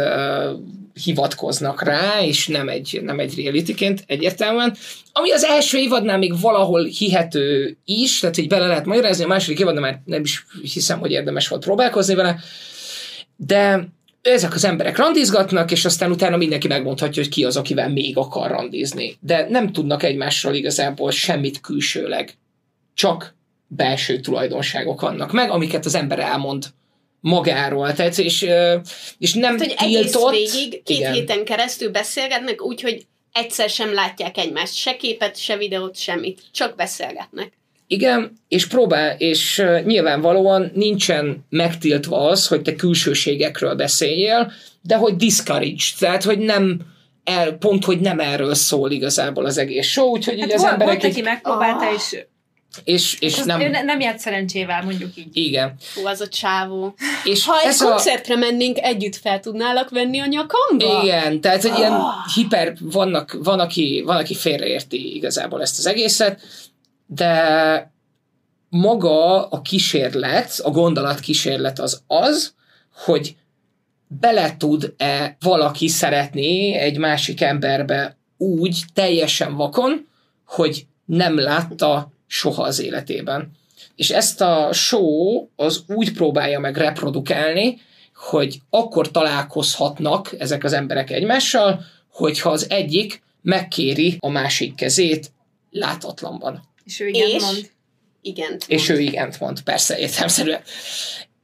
hivatkoznak rá, és nem egy, nem egy realityként egyértelműen. Ami az első évadnál még valahol hihető is, tehát így bele lehet magyarázni, a második évadnál már nem is hiszem, hogy érdemes volt próbálkozni vele, de ezek az emberek randizgatnak, és aztán utána mindenki megmondhatja, hogy ki az, akivel még akar randizni. De nem tudnak egymásról igazából semmit külsőleg. Csak belső tulajdonságok vannak meg, amiket az ember elmond magáról. Tehát, és, és nem Tehát, hogy egész tiltott. végig, két Igen. héten keresztül beszélgetnek, úgyhogy egyszer sem látják egymást, se képet, se videót, semmit, csak beszélgetnek. Igen, és próbál, és nyilvánvalóan nincsen megtiltva az, hogy te külsőségekről beszéljél, de hogy discourage, tehát hogy nem el, pont, hogy nem erről szól igazából az egész show, úgyhogy így Hát az volt, emberek volt, aki így, megpróbálta, Ah. és, és, és és nem, ő ne- nem járt szerencsével, mondjuk így. igen. Fú, az a csávó. És Ha egy ez a, koncertre mennénk, együtt fel tudnálak venni a nyakamba? igen, tehát hogy ilyen Ah. hiper, vannak, van, aki, van, aki félreérti igazából ezt az egészet, de maga a kísérlet, a gondolat kísérlet az az, hogy bele tud-e valaki szeretni egy másik emberbe úgy teljesen vakon, hogy nem látta soha az életében. És ezt a show az úgy próbálja meg reprodukálni, hogy akkor találkozhatnak ezek az emberek egymással, hogyha az egyik megkéri a másik kezét látatlanban. És ő igen És? mond. Igen. És ő igent mond, persze, értelmszerűen.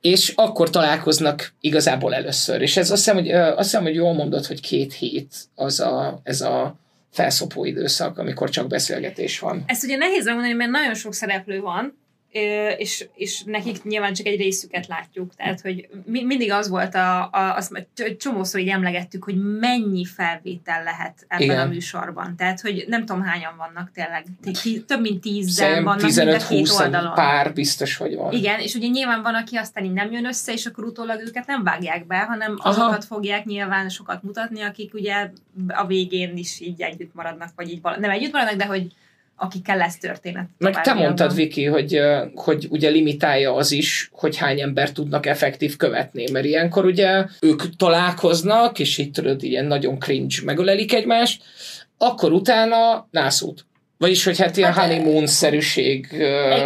És akkor találkoznak igazából először. És ez azt hiszem, hogy, azt hiszem, hogy jól mondod, hogy két hét az a, ez a felszopó időszak, amikor csak beszélgetés van. Ezt ugye nehéz megmondani, mert nagyon sok szereplő van, és, és nekik nyilván csak egy részüket látjuk. Tehát, hogy mi, mindig az volt, a, a, azt csomószor így emlegettük, hogy mennyi felvétel lehet ebben Igen. a műsorban. Tehát, hogy nem tudom hányan vannak tényleg. Több mint Szerintem vannak mind a két 15-20 oldalon. pár biztos, hogy van. Igen, és ugye nyilván van, aki aztán így nem jön össze, és akkor utólag őket nem vágják be, hanem Aha. azokat fogják nyilván sokat mutatni, akik ugye a végén is így együtt maradnak, vagy így vala- nem együtt maradnak, de hogy akikkel lesz történet. Meg te mondtad, Viki, hogy, hogy ugye limitálja az is, hogy hány ember tudnak effektív követni, mert ilyenkor ugye ők találkoznak, és így tudod, ilyen nagyon cringe megölelik egymást, akkor utána nászút. Vagyis, hogy hát ilyen Hát, honeymoon-szerűség.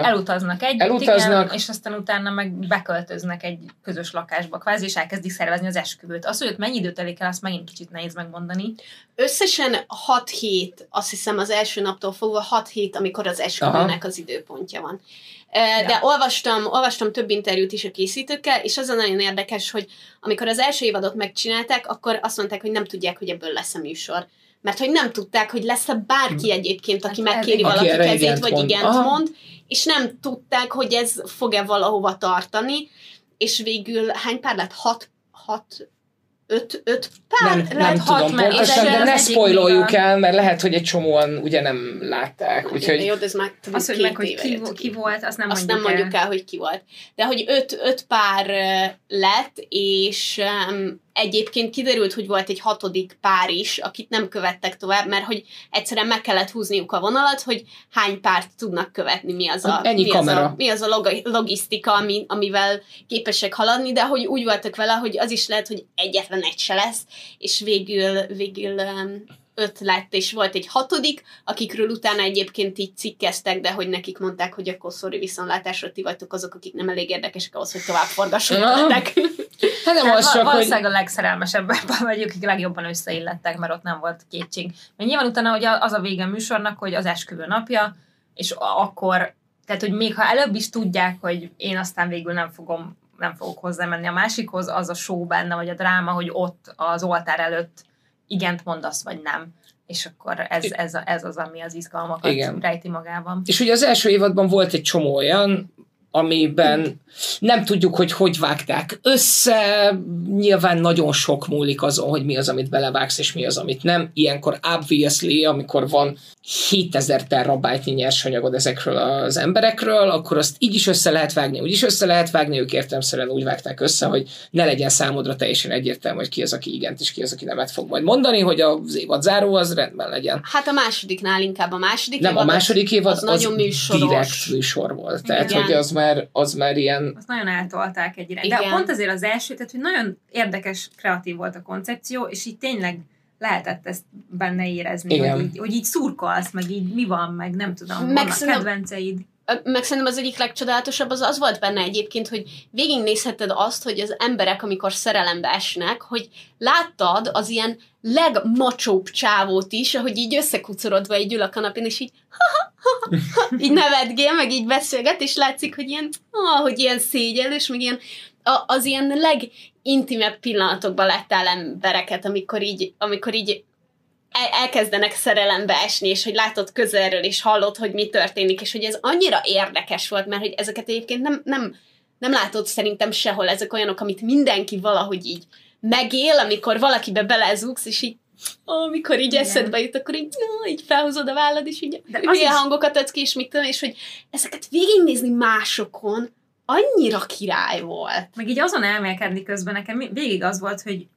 Elutaznak együtt, Elutaznak. Igen, és aztán utána meg beköltöznek egy közös lakásba, kvázi, és elkezdik szervezni az esküvőt. Az, hogy ott mennyi időt telik el, azt megint kicsit nehéz megmondani. Összesen 6 hét, azt hiszem az első naptól fogva 6 hét, amikor az esküvőnek az időpontja van. De Ja. olvastam, olvastam több interjút is a készítőkkel, és az a nagyon érdekes, hogy amikor az első évadot megcsinálták, akkor azt mondták, hogy nem tudják, hogy ebből lesz a műsor. Mert hogy nem tudták, hogy lesz-e bárki egyébként, aki Hát megkéri valaki kezét, igent vagy mond. igent Aha. mond, és nem tudták, hogy ez fog-e valahova tartani, és végül hány pár lett? Hat, hat, öt, öt pár nem, nem hat, tudom mert pontosan, de ne spoiloljuk el, mert lehet, hogy egy csomóan ugye nem látták. Úgyhogy Jó, de ez már Az, hogy meg, hogy ki, ki volt, azt nem azt mondjuk nem mondjuk el, hogy ki volt. De hogy öt, öt pár lett, és um, egyébként kiderült, hogy volt egy hatodik pár is, akit nem követtek tovább, mert hogy egyszerűen meg kellett húzniuk a vonalat, hogy hány párt tudnak követni, mi az a, Ennyi mi kamera. Az a, mi az a log- logisztika, ami, amivel képesek haladni, de hogy úgy voltak vele, hogy az is lehet, hogy egyetlen egy se lesz, és végül, végül öt lett, és volt egy hatodik, akikről utána egyébként így cikkeztek, de hogy nekik mondták, hogy akkor sorry viszontlátásra ti vagytok azok, akik nem elég érdekesek ahhoz, hogy tovább forgassanak. Hát nem az csak, hogy valószínűleg a legszerelmesebbek vagyok, akik legjobban összeillettek, mert ott nem volt kétség. Mert nyilván utána hogy az a vége a műsornak, hogy az esküvő napja, és akkor, tehát hogy még ha előbb is tudják, hogy én aztán végül nem fogom nem fogok hozzámenni a másikhoz, az a show benne, vagy a dráma, hogy ott az oltár előtt igent mondasz, vagy nem. És akkor ez, ez, ez az, ami az izgalmakat Igen. rejti magában. És ugye az első évadban volt egy csomó olyan, amiben nem tudjuk, hogy hogy vágták össze, nyilván nagyon sok múlik azon, hogy mi az, amit belevágsz, és mi az, amit nem. Ilyenkor obviously, amikor van 7000 terabájtnyi nyersanyagod ezekről az emberekről, akkor azt így is össze lehet vágni, úgy is össze lehet vágni, ők értelmszerűen úgy vágták össze, hogy ne legyen számodra teljesen egyértelmű, hogy ki az, aki igent, és ki az, aki nemet fog majd mondani, hogy az évad záró az rendben legyen. Hát a másodiknál inkább a második Nem, a évad az- második évad az az, nagyon műsoros. direkt műsor volt. Tehát, Igen. hogy az már, az már ilyen... Azt nagyon eltolták egy irány. De pont azért az első, tehát hogy nagyon érdekes, kreatív volt a koncepció, és így tényleg lehetett ezt benne érezni, Igen. hogy így, hogy így szurkolsz, meg így mi van, meg nem tudom, Meg vannak szerintem- kedvenceid. meg szerintem az egyik legcsodálatosabb az az volt benne egyébként, hogy végignézheted azt, hogy az emberek, amikor szerelembe esnek, hogy láttad az ilyen legmacsóbb csávót is, ahogy így összekucorodva így ül a kanapén, és így így nevetgél, meg így beszélget, és látszik, hogy ilyen, ah, hogy ilyen szégyellős, meg ilyen a, az ilyen legintimebb pillanatokban láttál embereket, amikor így, amikor így el- elkezdenek szerelembe esni, és hogy látod közelről, és hallod, hogy mi történik, és hogy ez annyira érdekes volt, mert hogy ezeket egyébként nem, nem, nem látod szerintem sehol, ezek olyanok, amit mindenki valahogy így megél, amikor valakibe belezugsz, és így amikor így Igen. eszedbe jut, akkor így, no, így felhozod a vállad, és így De az is- hangokat adsz ki, és mit tudom, és hogy ezeket végignézni másokon annyira király volt. Meg így azon elmélkedni közben nekem végig az volt, hogy,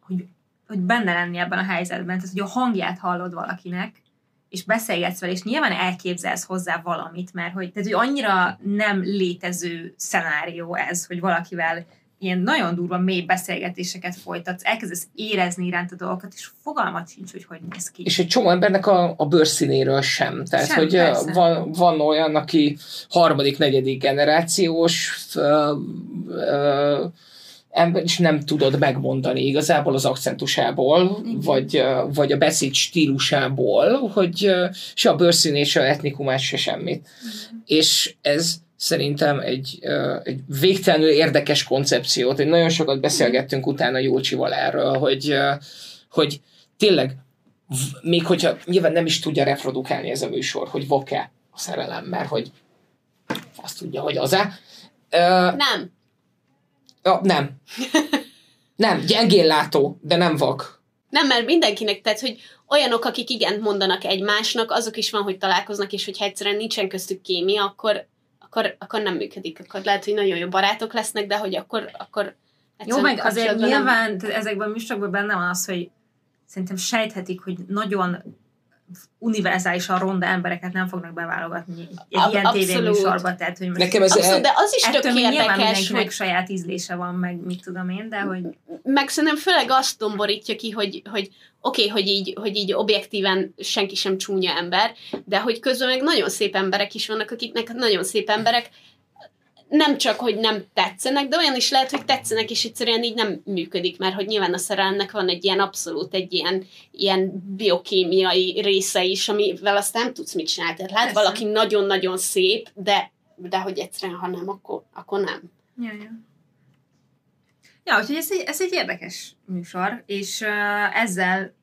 hogy, hogy benne lenni ebben a helyzetben, tehát hogy a hangját hallod valakinek, és beszélgetsz vele, és nyilván elképzelsz hozzá valamit, mert hogy, tehát, hogy annyira nem létező szenárió ez, hogy valakivel ilyen nagyon durva mély beszélgetéseket folytatsz, elkezdesz érezni iránt a dolgokat, és fogalmat sincs, hogy hogy néz ki. És egy csomó embernek a, a bőrszínéről sem. Tehát, Sem, hogy persze. van, van olyan, aki harmadik, negyedik generációs ö, ö, ember, és nem tudod megmondani igazából az akcentusából, Igen. vagy, vagy a beszéd stílusából, hogy se a bőrszínét, se a etnikumát, se semmit. És ez szerintem egy, egy végtelenül érdekes koncepciót. Egy nagyon sokat beszélgettünk utána Júlcsival erről, hogy, hogy tényleg, még hogyha nyilván nem is tudja reprodukálni ez a műsor, hogy vok-e a szerelem, mert hogy azt tudja, hogy az-e. Nem. ja, nem. Nem, gyengén látó, de nem vak. Nem, mert mindenkinek, tehát, hogy olyanok, akik igent mondanak egymásnak, azok is van, hogy találkoznak, és hogyha egyszerűen nincsen köztük kémia, akkor, akkor, akkor nem működik. Akkor lehet, hogy nagyon jó barátok lesznek, de hogy akkor, akkor Jó, meg azért nem- nyilván tehát ezekben a műsorokban benne van az, hogy szerintem sejthetik, hogy nagyon univerzálisan ronda embereket nem fognak beválogatni egy Ab- ilyen tévéműsorba, tehát hogy most Nekem ez Abszolút, de az is tök érdekes, mindenkinek hogy saját ízlése van, meg mit tudom én, de hogy meg szerintem főleg azt domborítja ki, hogy, hogy oké, okay, hogy, így, hogy így objektíven senki sem csúnya ember, de hogy közben meg nagyon szép emberek is vannak, akiknek nagyon szép emberek nem csak, hogy nem tetszenek, de olyan is lehet, hogy tetszenek, és egyszerűen így nem működik, mert hogy nyilván a szerelemnek van egy ilyen abszolút, egy ilyen, ilyen biokémiai része is, amivel azt nem tudsz mit csinálni. Tehát lehet Persze. valaki nagyon-nagyon szép, de, de hogy egyszerűen, ha nem, akkor, akkor nem. Ja, ja. Ja, úgyhogy ez egy, ez egy érdekes műsor, és uh, ezzel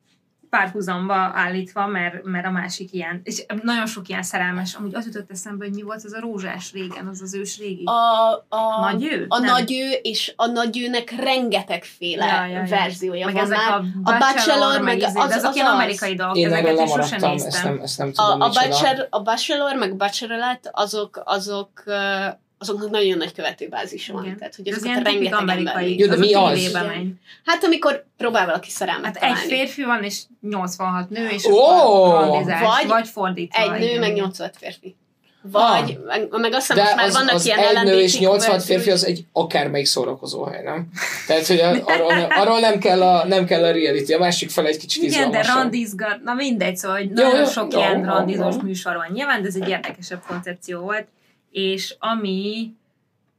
párhuzamba állítva, mert, mert a másik ilyen, és nagyon sok ilyen szerelmes, amúgy az jutott eszembe, hogy mi volt az a rózsás régen, az az ős régi. A, a, Nagyő? A Nem. nagyő, és a nagyőnek rengetegféle Ja, ja, ja. verziója meg van ezek már. a Bachelor, Bachelor, meg, meg izé, az- de azok az ilyen az. amerikai dolgok, Én ezeket én sosem lemaradtam, ezt néztem. nem, ezt nem tudom, A, a, bachelor, a Bachelor, meg Bachelorette, azok, azok, ö, azoknak nagyon nagy követőbázisa van. Igen. Tehát, hogy azokat tipik rengeteg amerikai. Jó, de az mi a az? megy. Hát amikor próbál valaki szerelmet Hát egy találni. férfi van, és 86 nő, és randizás, Vagy vagy fordítva. Egy nő, meg 85 férfi. Vagy, meg, meg azt hiszem, most már az, vannak az ilyen egy nő és LMBTQ 80 verziók. férfi az egy akármelyik szórakozó hely, nem? Tehát, hogy a- arról, arról nem, kell a, nem kell a reality, a másik fel egy kicsit Igen, de randizgat, na mindegy, szóval hogy nagyon jó, sok jó, ilyen jó, randizós jó. műsor van nyilván, de ez egy érdekesebb koncepció volt, és ami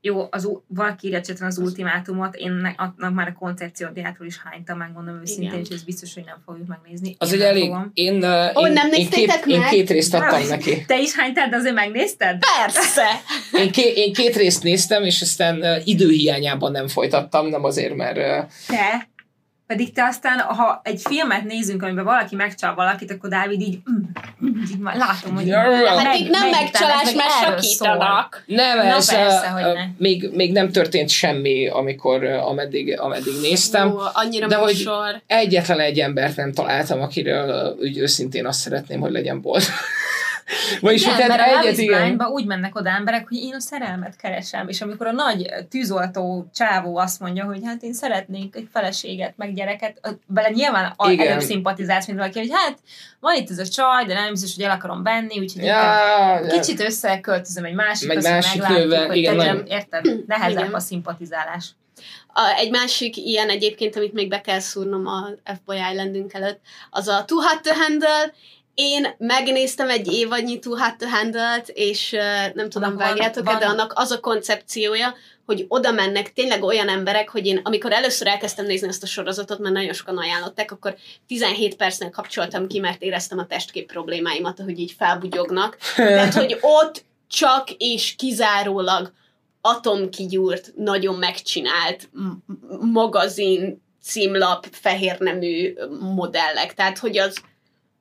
jó, az, valaki írja csatran az ultimátumot, én ne, annak már a koncepciójától is hánytam, megmondom őszintén, és ez biztos, hogy nem fogjuk megnézni. Az Én egy nem elég... fogom. Én, uh, Ó, én, nem én, két, néztétek én meg? két részt adtam neki. Te is hánytad, de azért megnézted? Persze! Én, ké, én két részt néztem, és aztán uh, időhiányában nem folytattam, nem azért, mert... Uh, Te, pedig te aztán, ha egy filmet nézünk, amiben valaki megcsal valakit, akkor Dávid így, mm, mm, így már látom, hogy Hát meg- itt nem megcsalás, mert sakítanak. nem, ez persze, hogy ne. még, még nem történt semmi, amikor, ameddig, ameddig néztem. Ó, annyira De hogy- műsor. Egyetlen egy embert nem találtam, akiről úgy őszintén azt szeretném, hogy legyen bolt. Vagyis, Igen, mert a egyet, is igen. Úgy mennek oda emberek, hogy én a szerelmet keresem, és amikor a nagy tűzoltó csávó azt mondja, hogy hát én szeretnék egy feleséget, meg gyereket, vele nyilván a- Igen. előbb szimpatizálsz, mint valaki, hogy hát van itt ez a csaj, de nem biztos, hogy el akarom benni, úgyhogy Ja, inkább ja. kicsit összeköltözöm egy másik, Meg másik meglátjuk, hogy igen, tegyem, nagyon- érted? Nehezebb Igen. a szimpatizálás. A, egy másik ilyen egyébként, amit még be kell szúrnom a F-Boy Islandünk előtt, az a Too Hot to Handle. Én megnéztem egy évadnyi Too Hot to Handle-t, és uh, nem tudom, vágjátok-e, de annak az a koncepciója, hogy oda mennek tényleg olyan emberek, hogy én amikor először elkezdtem nézni ezt a sorozatot, mert nagyon sokan ajánlották, akkor 17 percnél kapcsoltam ki, mert éreztem a testkép problémáimat, hogy így felbugyognak. Tehát, hogy ott csak és kizárólag atomkigyúrt, nagyon megcsinált magazin, címlap, fehérnemű modellek. Tehát, hogy az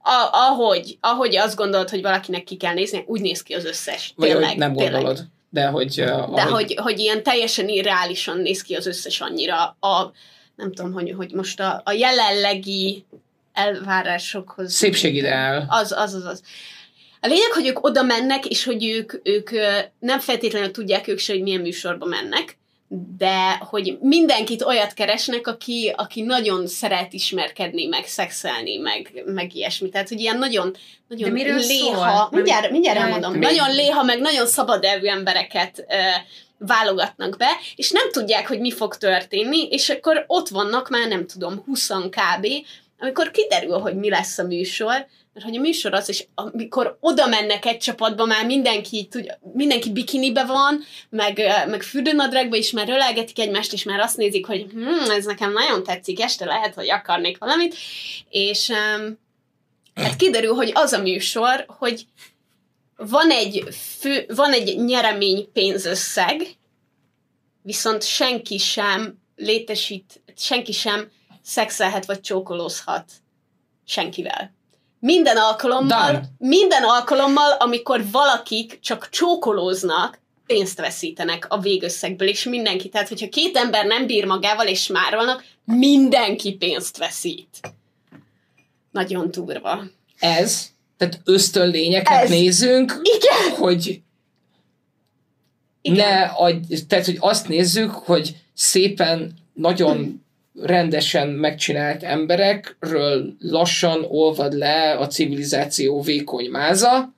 a, ahogy, ahogy azt gondolod, hogy valakinek ki kell nézni, úgy néz ki az összes. Vagy tényleg, nem tényleg. gondolod. De hogy... Uh, De ahogy, hogy, hogy ilyen teljesen irreálisan néz ki az összes annyira a, nem tudom, hogy, hogy most a, a jelenlegi elvárásokhoz. Szépségideál. Az, az, az, az. A lényeg, hogy ők oda mennek, és hogy ők, ők ö, nem feltétlenül tudják ők se, hogy milyen műsorba mennek, de hogy mindenkit olyat keresnek, aki, aki nagyon szeret ismerkedni, meg szexelni, meg, meg ilyesmi. Tehát, hogy ilyen nagyon, nagyon De léha, szól? mindjárt, mindjárt elmondom, még- nagyon léha, meg nagyon szabad elvű embereket ö, válogatnak be, és nem tudják, hogy mi fog történni, és akkor ott vannak már, nem tudom, 20 kb., amikor kiderül, hogy mi lesz a műsor, mert hogy a műsor az, és amikor oda mennek egy csapatba, már mindenki, tudja, mindenki bikinibe van, meg, meg fürdőnadrágba is már ölelgetik egymást, és már azt nézik, hogy hm, ez nekem nagyon tetszik, este lehet, hogy akarnék valamit, és um, hát kiderül, hogy az a műsor, hogy van egy, fő, van egy nyeremény pénzösszeg, viszont senki sem létesít, senki sem szexelhet vagy csókolózhat senkivel. Minden alkalommal, Done. minden alkalommal, amikor valakik csak csókolóznak, pénzt veszítenek a végösszegből, és mindenki. Tehát, hogyha két ember nem bír magával, és smárolnak, mindenki pénzt veszít. Nagyon durva. Ez, tehát ösztönlényeket Ez. nézünk, Igen! hogy Igen. ne adj, tehát, hogy azt nézzük, hogy szépen, nagyon rendesen megcsinált emberekről lassan olvad le a civilizáció vékony máza,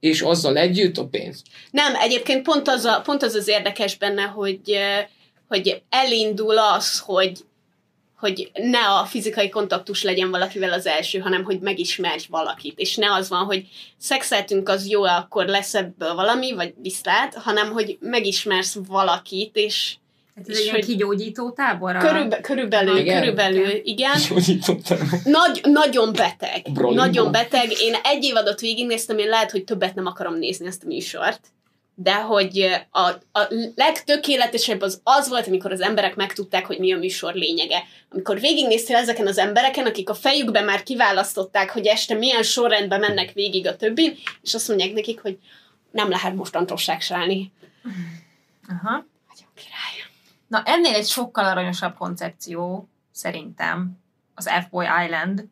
és azzal együtt a pénz. Nem, egyébként pont az, a, pont az az érdekes benne, hogy, hogy elindul az, hogy, hogy ne a fizikai kontaktus legyen valakivel az első, hanem hogy megismerj valakit. És ne az van, hogy szexeltünk, az jó, akkor lesz ebből valami, vagy viszlát, hanem hogy megismersz valakit, és Hát ez egy ilyen kigyógyító tábor. körülbe, körülbelül, Igen. körülbelül, igen. Nagy, nagyon beteg. Brolin Nagyon beteg. Én egy évadot végignéztem, én lehet, hogy többet nem akarom nézni ezt a műsort. De hogy a, a legtökéletesebb az az volt, amikor az emberek megtudták, hogy mi a műsor lényege. Amikor végignéztél ezeken az embereken, akik a fejükben már kiválasztották, hogy este milyen sorrendben mennek végig a többin, és azt mondják nekik, hogy nem lehet mostantól seksálni. Aha. Na, ennél egy sokkal aranyosabb koncepció, szerintem, az F-Boy Island.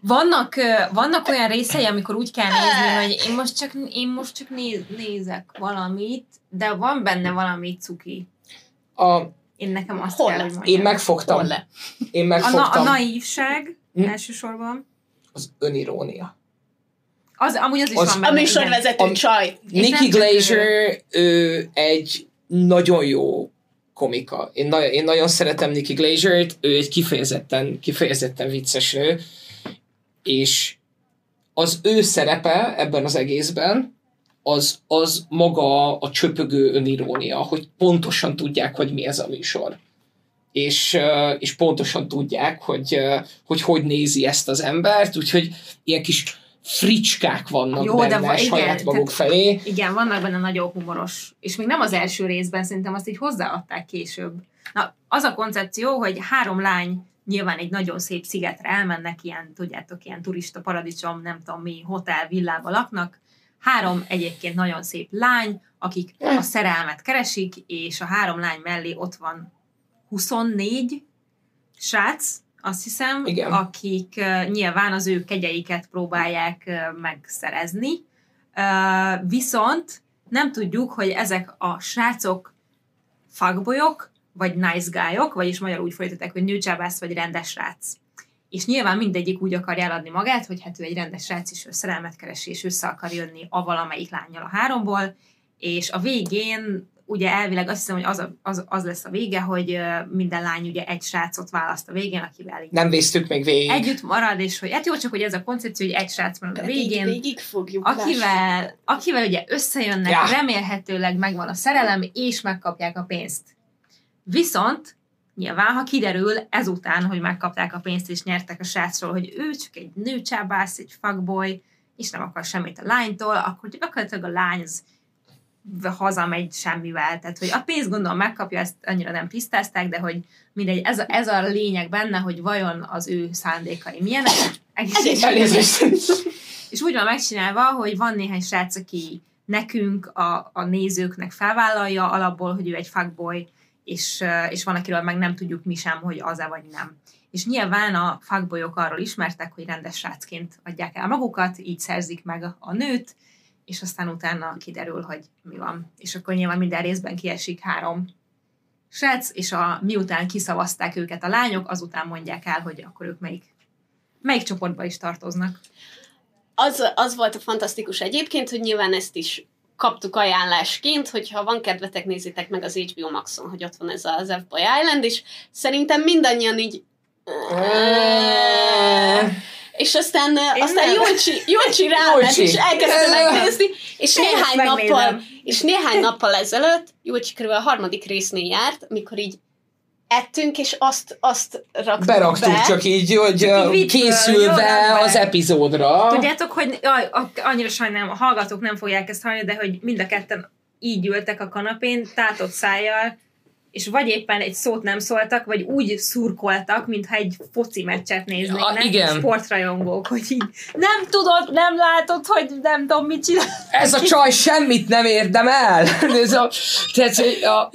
Vannak, vannak olyan részei, amikor úgy kell nézni, hogy én most csak, én most csak néz, nézek valamit, de van benne valami cuki. A, Én nekem azt Hol kell, hogy mondjam. én megfogtam. Hol le? Én a, megfogtam na, a naívság Hm? elsősorban. az önirónia. Az, amúgy az is Az- van A benne. műsorvezető A- csaj. Nicky Glazer, ő egy nagyon jó komika. Én, nagyon, én nagyon szeretem Nicky Glazer-t, ő egy kifejezetten, kifejezetten vicces nő, és az ő szerepe ebben az egészben, az, az maga a csöpögő önirónia, hogy pontosan tudják, hogy mi ez a műsor. És, és pontosan tudják, hogy, hogy hogy nézi ezt az embert, úgyhogy ilyen kis fricskák vannak Jó, de benne va- igen, saját maguk tehát- felé. Igen, vannak benne nagyon humoros, és még nem az első részben, szerintem azt így hozzáadták később. Na, az a koncepció, hogy három lány nyilván egy nagyon szép szigetre elmennek, ilyen, tudjátok, ilyen turista paradicsom, nem tudom mi, hotel, villába laknak. Három egyébként nagyon szép lány, akik a szerelmet keresik, és a három lány mellé ott van 24 srác, azt hiszem, Igen. akik uh, nyilván az ő kegyeiket próbálják uh, megszerezni. Uh, viszont nem tudjuk, hogy ezek a srácok fuckboyok, vagy nice guy-ok, vagyis magyarul úgy folytatják, hogy nőcsábász, vagy rendes srác. És nyilván mindegyik úgy akarja eladni magát, hogy hát ő egy rendes srác, és ő szerelmet keresi, és össze akar jönni a valamelyik lányjal a háromból, és a végén ugye elvileg azt hiszem, hogy az, a, az, az lesz a vége, hogy minden lány ugye egy srácot választ a végén, akivel így Nem vésztük még végig. együtt marad, és hogy hát jó, csak hogy ez a koncepció, hogy egy srác marad a végén, végig fogjuk lássuk. akivel, akivel ugye összejönnek, ja. remélhetőleg megvan a szerelem, és megkapják a pénzt. Viszont nyilván, ha kiderül ezután, hogy megkapták a pénzt és nyertek a srácról, hogy ő csak egy nőcsábász, egy fuckboy, és nem akar semmit a lánytól, akkor gyakorlatilag a lány az hazamegy semmivel. Tehát, hogy a pénzt gondolom megkapja, ezt annyira nem tisztázták, de hogy mindegy, ez a, ez a lényeg benne, hogy vajon az ő szándékai milyenek. Elnézést. és úgy van megcsinálva, hogy van néhány srác, aki nekünk, a, a nézőknek felvállalja alapból, hogy ő egy fuckboy, és, és van, akiről meg nem tudjuk mi sem, hogy az-e vagy nem. És nyilván a fuckboyok arról ismertek, hogy rendes srácként adják el magukat, így szerzik meg a, a nőt, és aztán utána kiderül, hogy mi van. És akkor nyilván minden részben kiesik három srác, és a, miután kiszavazták őket a lányok, azután mondják el, hogy akkor ők melyik, melyik csoportba is tartoznak. Az, az volt a fantasztikus egyébként, hogy nyilván ezt is kaptuk ajánlásként, hogyha van kedvetek, nézzétek meg az HBO Maxon, hogy ott van ez az F-Boy Island, és szerintem mindannyian így... És aztán, Én aztán nem. Jolcsi, Jolcsi ráment, Jolcsi. és elkezdte megnézni, és Én néhány nappal, és néhány nappal ezelőtt, Jolcsi körülbelül a harmadik résznél járt, amikor így ettünk, és azt, azt raktuk Beraktuk be. csak így, hogy Csak így készülve jól az epizódra. Tudjátok, hogy jaj, a- annyira sajnálom, a hallgatók nem fogják ezt hallani, de hogy mind a ketten így ültek a kanapén, tátott szájjal, és vagy éppen egy szót nem szóltak, vagy úgy szurkoltak, mintha egy foci meccset néznének. Ja, igen. Sportrajongók, hogy így nem tudod, nem látod, hogy nem tudom, mit csinál. Ez a csaj semmit nem érdemel. Ez a, tehát, a,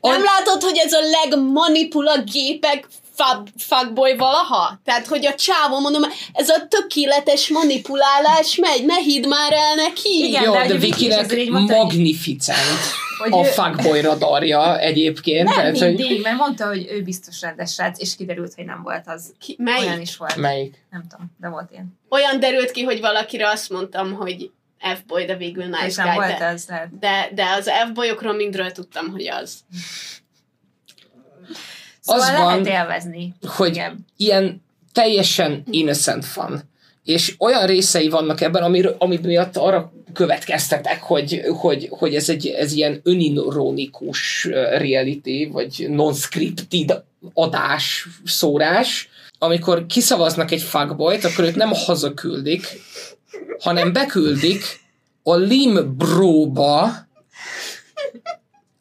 a, Nem látod, hogy ez a legmanipula gépek fab, fuckboy valaha? Tehát, hogy a csávó, mondom, ez a tökéletes manipulálás megy, ne hidd már el neki. Igen, jó, de de, hogy Vikinek hogy- magnificent Hogy a ő- fuckboy radarja egyébként. Nem tehát, hogy mindig, mert mondta, hogy ő biztos rendes srác, és kiderült, hogy nem volt az. Ki, melyik? Olyan is volt. melyik? Nem tudom, de volt ilyen. Olyan derült ki, hogy valakire azt mondtam, hogy F-boy, de végül nice guy. volt De, ez, lehet. de, de az F-boyokról mindről tudtam, hogy az. Szóval Az lehet van, élvezni. hogy Igen. ilyen teljesen innocent fun. És olyan részei vannak ebben, ami, ami miatt arra következtetek, hogy, hogy, hogy ez egy ez ilyen önironikus reality, vagy non-scripted adás, szórás, amikor kiszavaznak egy fuckboyt, akkor őt nem hazaküldik, hanem beküldik a Limbróba,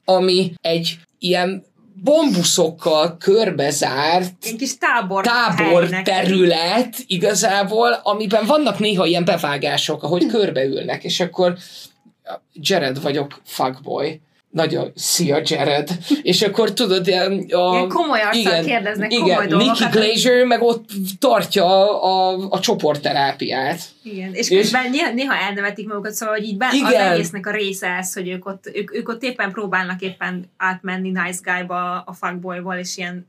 ami egy ilyen bombuszokkal körbezárt Ilyen kis tábor tábor terület igazából, amiben vannak néha ilyen bevágások, ahogy körbeülnek, és akkor Jared vagyok, fuckboy. Nagyon, szia Jared. És akkor tudod, ilyen, a, Ilyen komoly arccal kérdeznek komoly igen, dolgokat. Nicky Glazer meg ott tartja a, a, a csoportterápiát. Igen, és, És- közben néha, néha elnevetik magukat, szóval, hogy így be, az Igen. egésznek a része ez, hogy ők ott, ők, ők ott éppen próbálnak éppen átmenni nice guy-ba a fuckboyból, és ilyen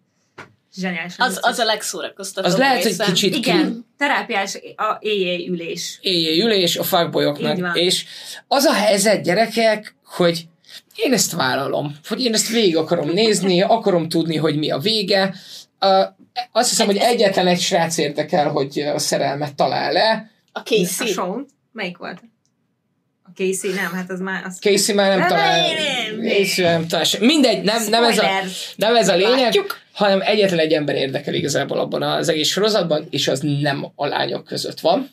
zseniális. Az, az a legszórakoztatóbb Az lehet, hogy kicsit ki, Igen, terápiás a éjjel ülés. éjjel ülés a fuckboyoknak. És az a helyzet, gyerekek, hogy én ezt vállalom, hogy én ezt végig akarom nézni, akarom tudni, hogy mi a vége. Uh, azt hiszem, hogy egyetlen egy srác érdekel, hogy a szerelmet talál-e. A A Casey. Sean? Melyik volt? A Casey, nem, hát az már... Az... Casey már nem talál. nem, nem. Casey nem. Mindegy, nem, nem, ez a, nem ez a lényeg, Látjuk. Hanem egyetlen egy ember érdekel igazából abban az egész sorozatban, és az nem a lányok között van.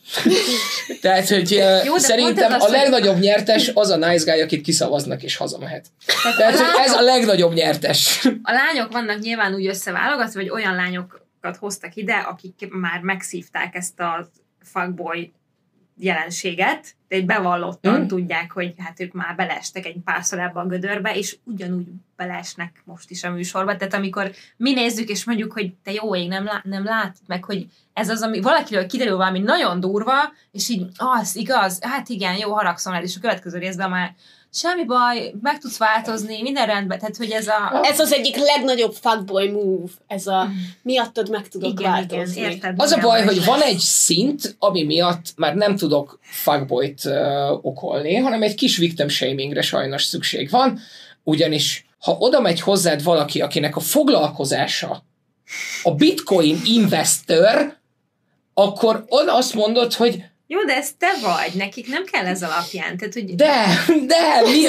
Tehát, hogy Jó, szerintem a legnagyobb nyertes az a nice guy, akit kiszavaznak és hazamehet. Tehát, hogy ez a legnagyobb nyertes. A lányok vannak nyilván úgy összeválogatva, hogy olyan lányokat hoztak ide, akik már megszívták ezt a fuckboy jelenséget, de egy bevallottan Mm. tudják, hogy hát ők már beleestek egy párszor ebbe a gödörbe, és ugyanúgy beleesnek most is a műsorba. Tehát amikor mi nézzük, és mondjuk, hogy te jó ég, nem, lá- nem látod meg, hogy ez az, ami valakiről kiderül valami nagyon durva, és így, az igaz, hát igen, jó, haragszom rád, és a következő részben már semmi baj, meg tudsz változni, minden rendben, tehát hogy ez a... Ez az egyik legnagyobb fuckboy move. Ez a miattad meg tudok Igen, igen, változni. érted. Az a baj, hogy és- van egy szint, ami miatt már nem tudok fuckboyt uh, okolni, hanem egy kis victim shamingre sajnos szükség van, ugyanis ha oda megy hozzád valaki, akinek a foglalkozása a bitcoin investor, akkor on azt mondod, hogy Jó, de ez te vagy, nekik nem kell ez alapján. Tehát, hogy de, de, mi,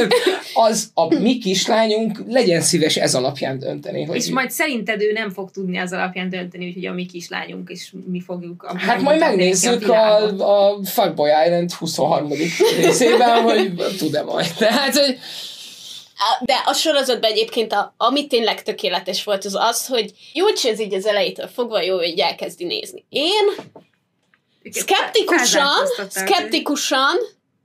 az a mi kislányunk legyen szíves ez alapján dönteni. Hogy és majd szerinted ő nem fog tudni az alapján dönteni, úgyhogy a mi kislányunk, és mi fogjuk... a- Hát majd megnézzük világot. a, a Fuckboy Island 23. részében, hogy tud-e majd. Tehát, hogy De a sorozatban egyébként, a, ami tényleg tökéletes volt, az az, hogy Júcsi ez így az elejétől fogva jó, hogy elkezdi nézni. Én Felzárkóztatták. szkeptikusan,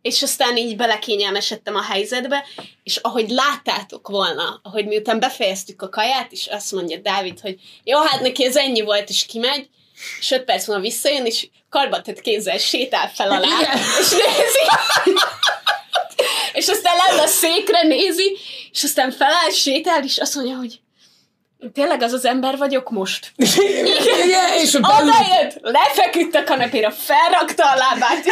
és aztán így belekényelmesedtem a helyzetbe, és ahogy láttátok volna, ahogy miután befejeztük a kaját, és azt mondja Dávid, hogy jó, hát neki ez ennyi volt, és kimegy, és öt perc múlva visszajön, és karbatett kézzel sétál fel alá, Igen. és nézi, és aztán leül a székre, nézi, és aztán feláll, sétál, és azt mondja, hogy tényleg az az ember vagyok most. Igen, és a belül... Odajött, lefeküdt a kanapéra, felrakta a lábát,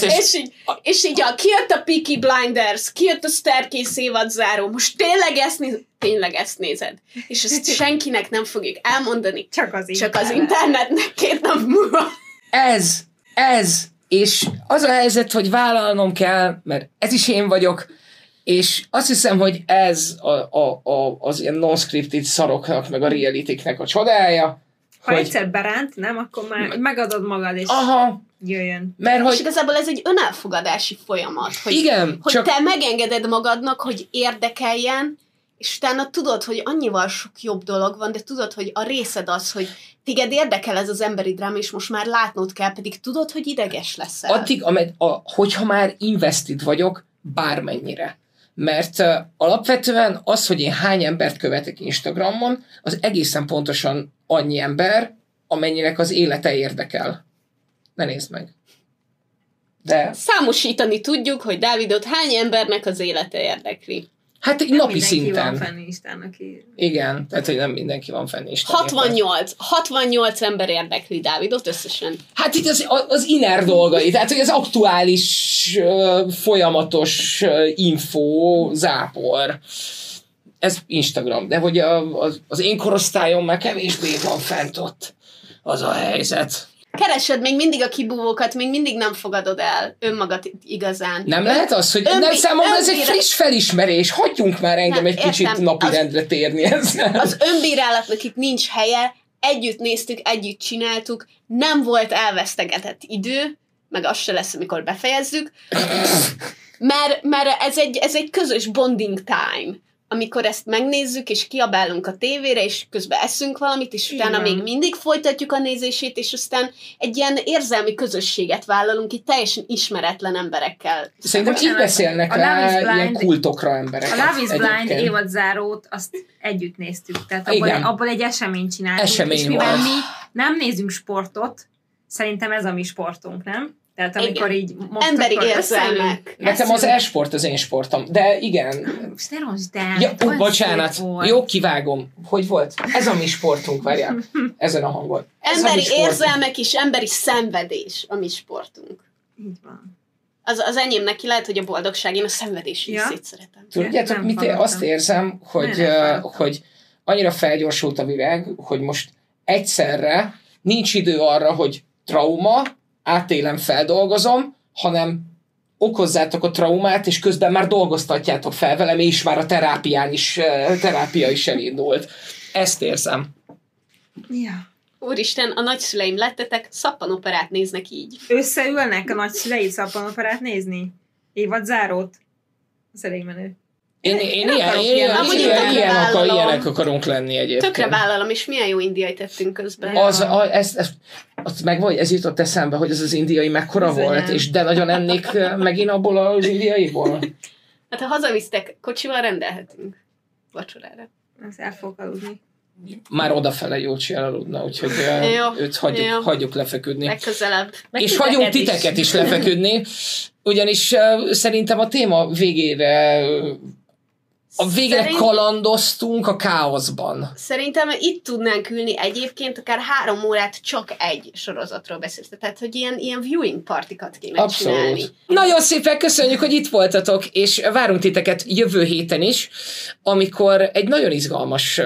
és, és- és így, és így a, kijött a Peaky Blinders, kijött a Staircase évad záró, most tényleg ezt nézed? Tényleg ezt nézed. És ezt senkinek nem fogjuk elmondani, Csak az csak az internetnek két nap múlva. Ez, ez, és az a helyzet, hogy vállalnom kell, mert ez is én vagyok, és azt hiszem, hogy ez a, a, a, az ilyen non-scripted szaroknak, meg a realitiknek a csodája, Ha hogy egyszer beránt, nem, akkor már megadod magad, és aha, jöjjön. mert És hogy igazából ez egy önelfogadási folyamat, hogy, igen, hogy csak te megengeded magadnak, hogy érdekeljen, és utána tudod, hogy annyival sok jobb dolog van, de tudod, hogy a részed az, hogy téged érdekel ez az emberi dráma, és most már látnod kell, pedig tudod, hogy ideges leszel. addig, amed, a, hogyha már invested vagyok, bármennyire. Mert alapvetően az, hogy én hány embert követek Instagramon, az egészen pontosan annyi ember, amennyinek az élete érdekel. Ne nézd meg. De Számosítani tudjuk, hogy Dávidot hány embernek az élete érdekli. Hát egy napi mindenki szinten. van fenn aki... Igen, tehát hogy nem mindenki van fenn is. 68. 68 ember érdekli Dávidot összesen. Hát itt az, az inner dolgai, tehát hogy az aktuális, folyamatos info, zápor. Ez Instagram, de hogy a, az, az én korosztályom már kevésbé van fent ott. Az a helyzet. Keresed még mindig a kibúvókat, még mindig nem fogadod el önmagad igazán. Nem lehet az, hogy Önbi- nem számomra ez egy önbíra- friss felismerés. Hagyjunk már engem Nem, egy kicsit értem. napirendre térni ezzel. Az önbírálatnak itt nincs helye, együtt néztük, együtt csináltuk, nem volt elvesztegetett idő, meg az se lesz, amikor befejezzük, mert, mert ez, egy, ez egy közös bonding time, amikor ezt megnézzük, és kiabálunk a tévére, és közben eszünk valamit, és utána van. még mindig folytatjuk a nézését, és aztán egy ilyen érzelmi közösséget vállalunk itt teljesen ismeretlen emberekkel. Szerintem így beszélnek a rá Blind- ilyen kultokra emberek. A Love is Blind évadzárót azt együtt néztük, tehát abból, Igen. abból egy eseményt csináltunk, Esemény és mivel volt. mi nem nézünk sportot, szerintem ez a mi sportunk, nem? Tehát amikor Igen. így most Emberi érzelmek. Nekem az e-sport az én sportom, de igen, Most ne el, Ja, hát ó, bocsánat. Jó, kivágom. Hogy volt? Ez a mi sportunk, várjál. Ezen a hangon. Ez a Emberi sportunk. érzelmek és emberi szenvedés a mi sportunk. Így van. Az, az enyém neki lehet, hogy a boldogság, én a szenvedés Ja. részét szeretem. Tudjátok, mit én azt érzem, hogy, uh, hogy annyira felgyorsult a világ, hogy most egyszerre nincs idő arra, hogy trauma, átélem, feldolgozom, hanem okozzátok a traumát, és közben már dolgoztatjátok fel velem, és már a terápián is, terápia is elindult. Ezt érzem. Ja. Úristen, a nagyszüleim lettetek, szappanoperát néznek így. Összeülnek a nagyszüleid szappanoperát nézni? Évad zárót? Ez elég menő. Én, én, nem ilyen, én, ilyen- ilyen, Amúgy ilyen, ilyen akar, ilyenek akarunk lenni egyébként. Tökre vállalom, és milyen jó indiai tettünk közben. Az, a, ezt, ezt, azt meg vagy, ez jutott eszembe, hogy ez az indiai mekkora Bizonyám. volt, és de nagyon ennék megint abból az indiaiból. Hát ha hazavisztek, kocsival rendelhetünk vacsorára. Ezt el fogok aludni. Már odafele Jócsi elaludna, úgyhogy Jó, őt hagyjuk, jó. hagyjuk lefeküdni. Legközelebb. Meg és hagyunk titeket is. titeket is lefeküdni, ugyanis uh, szerintem a téma végére uh, a végre Szerint- kalandoztunk a káoszban. Szerintem itt tudnánk ülni egyébként akár három órát csak egy sorozatról beszélni. Tehát, hogy ilyen, ilyen viewing partikat kéne csinálni. Abszolút. Nagyon szépen köszönjük, hogy itt voltatok, és várunk titeket jövő héten is, amikor egy nagyon izgalmas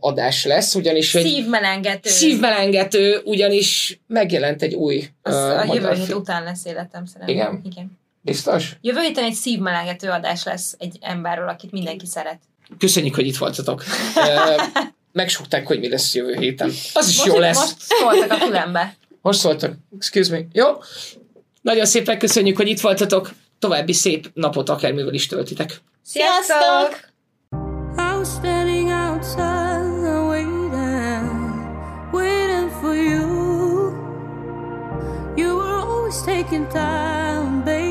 adás lesz, ugyanis egy Szívmelengető. szívmelengető, ugyanis megjelent egy új Az uh, a jövő hét film. után lesz életem szerintem. Igen? Igen. Biztos? Jövő héten egy szívmelengető adás lesz egy emberről, akit mindenki szeret. Köszönjük, hogy itt voltatok. Megsukták, hogy mi lesz jövő héten. Az is most, jó lesz. Most szóltak a fülembe. Most szóltak. Excuse me. Jó? Nagyon szépen köszönjük, hogy itt voltatok. További szép napot akármivel is töltitek. Sziasztok! I was standing outside, waiting, waiting for you. You were always taking time, baby,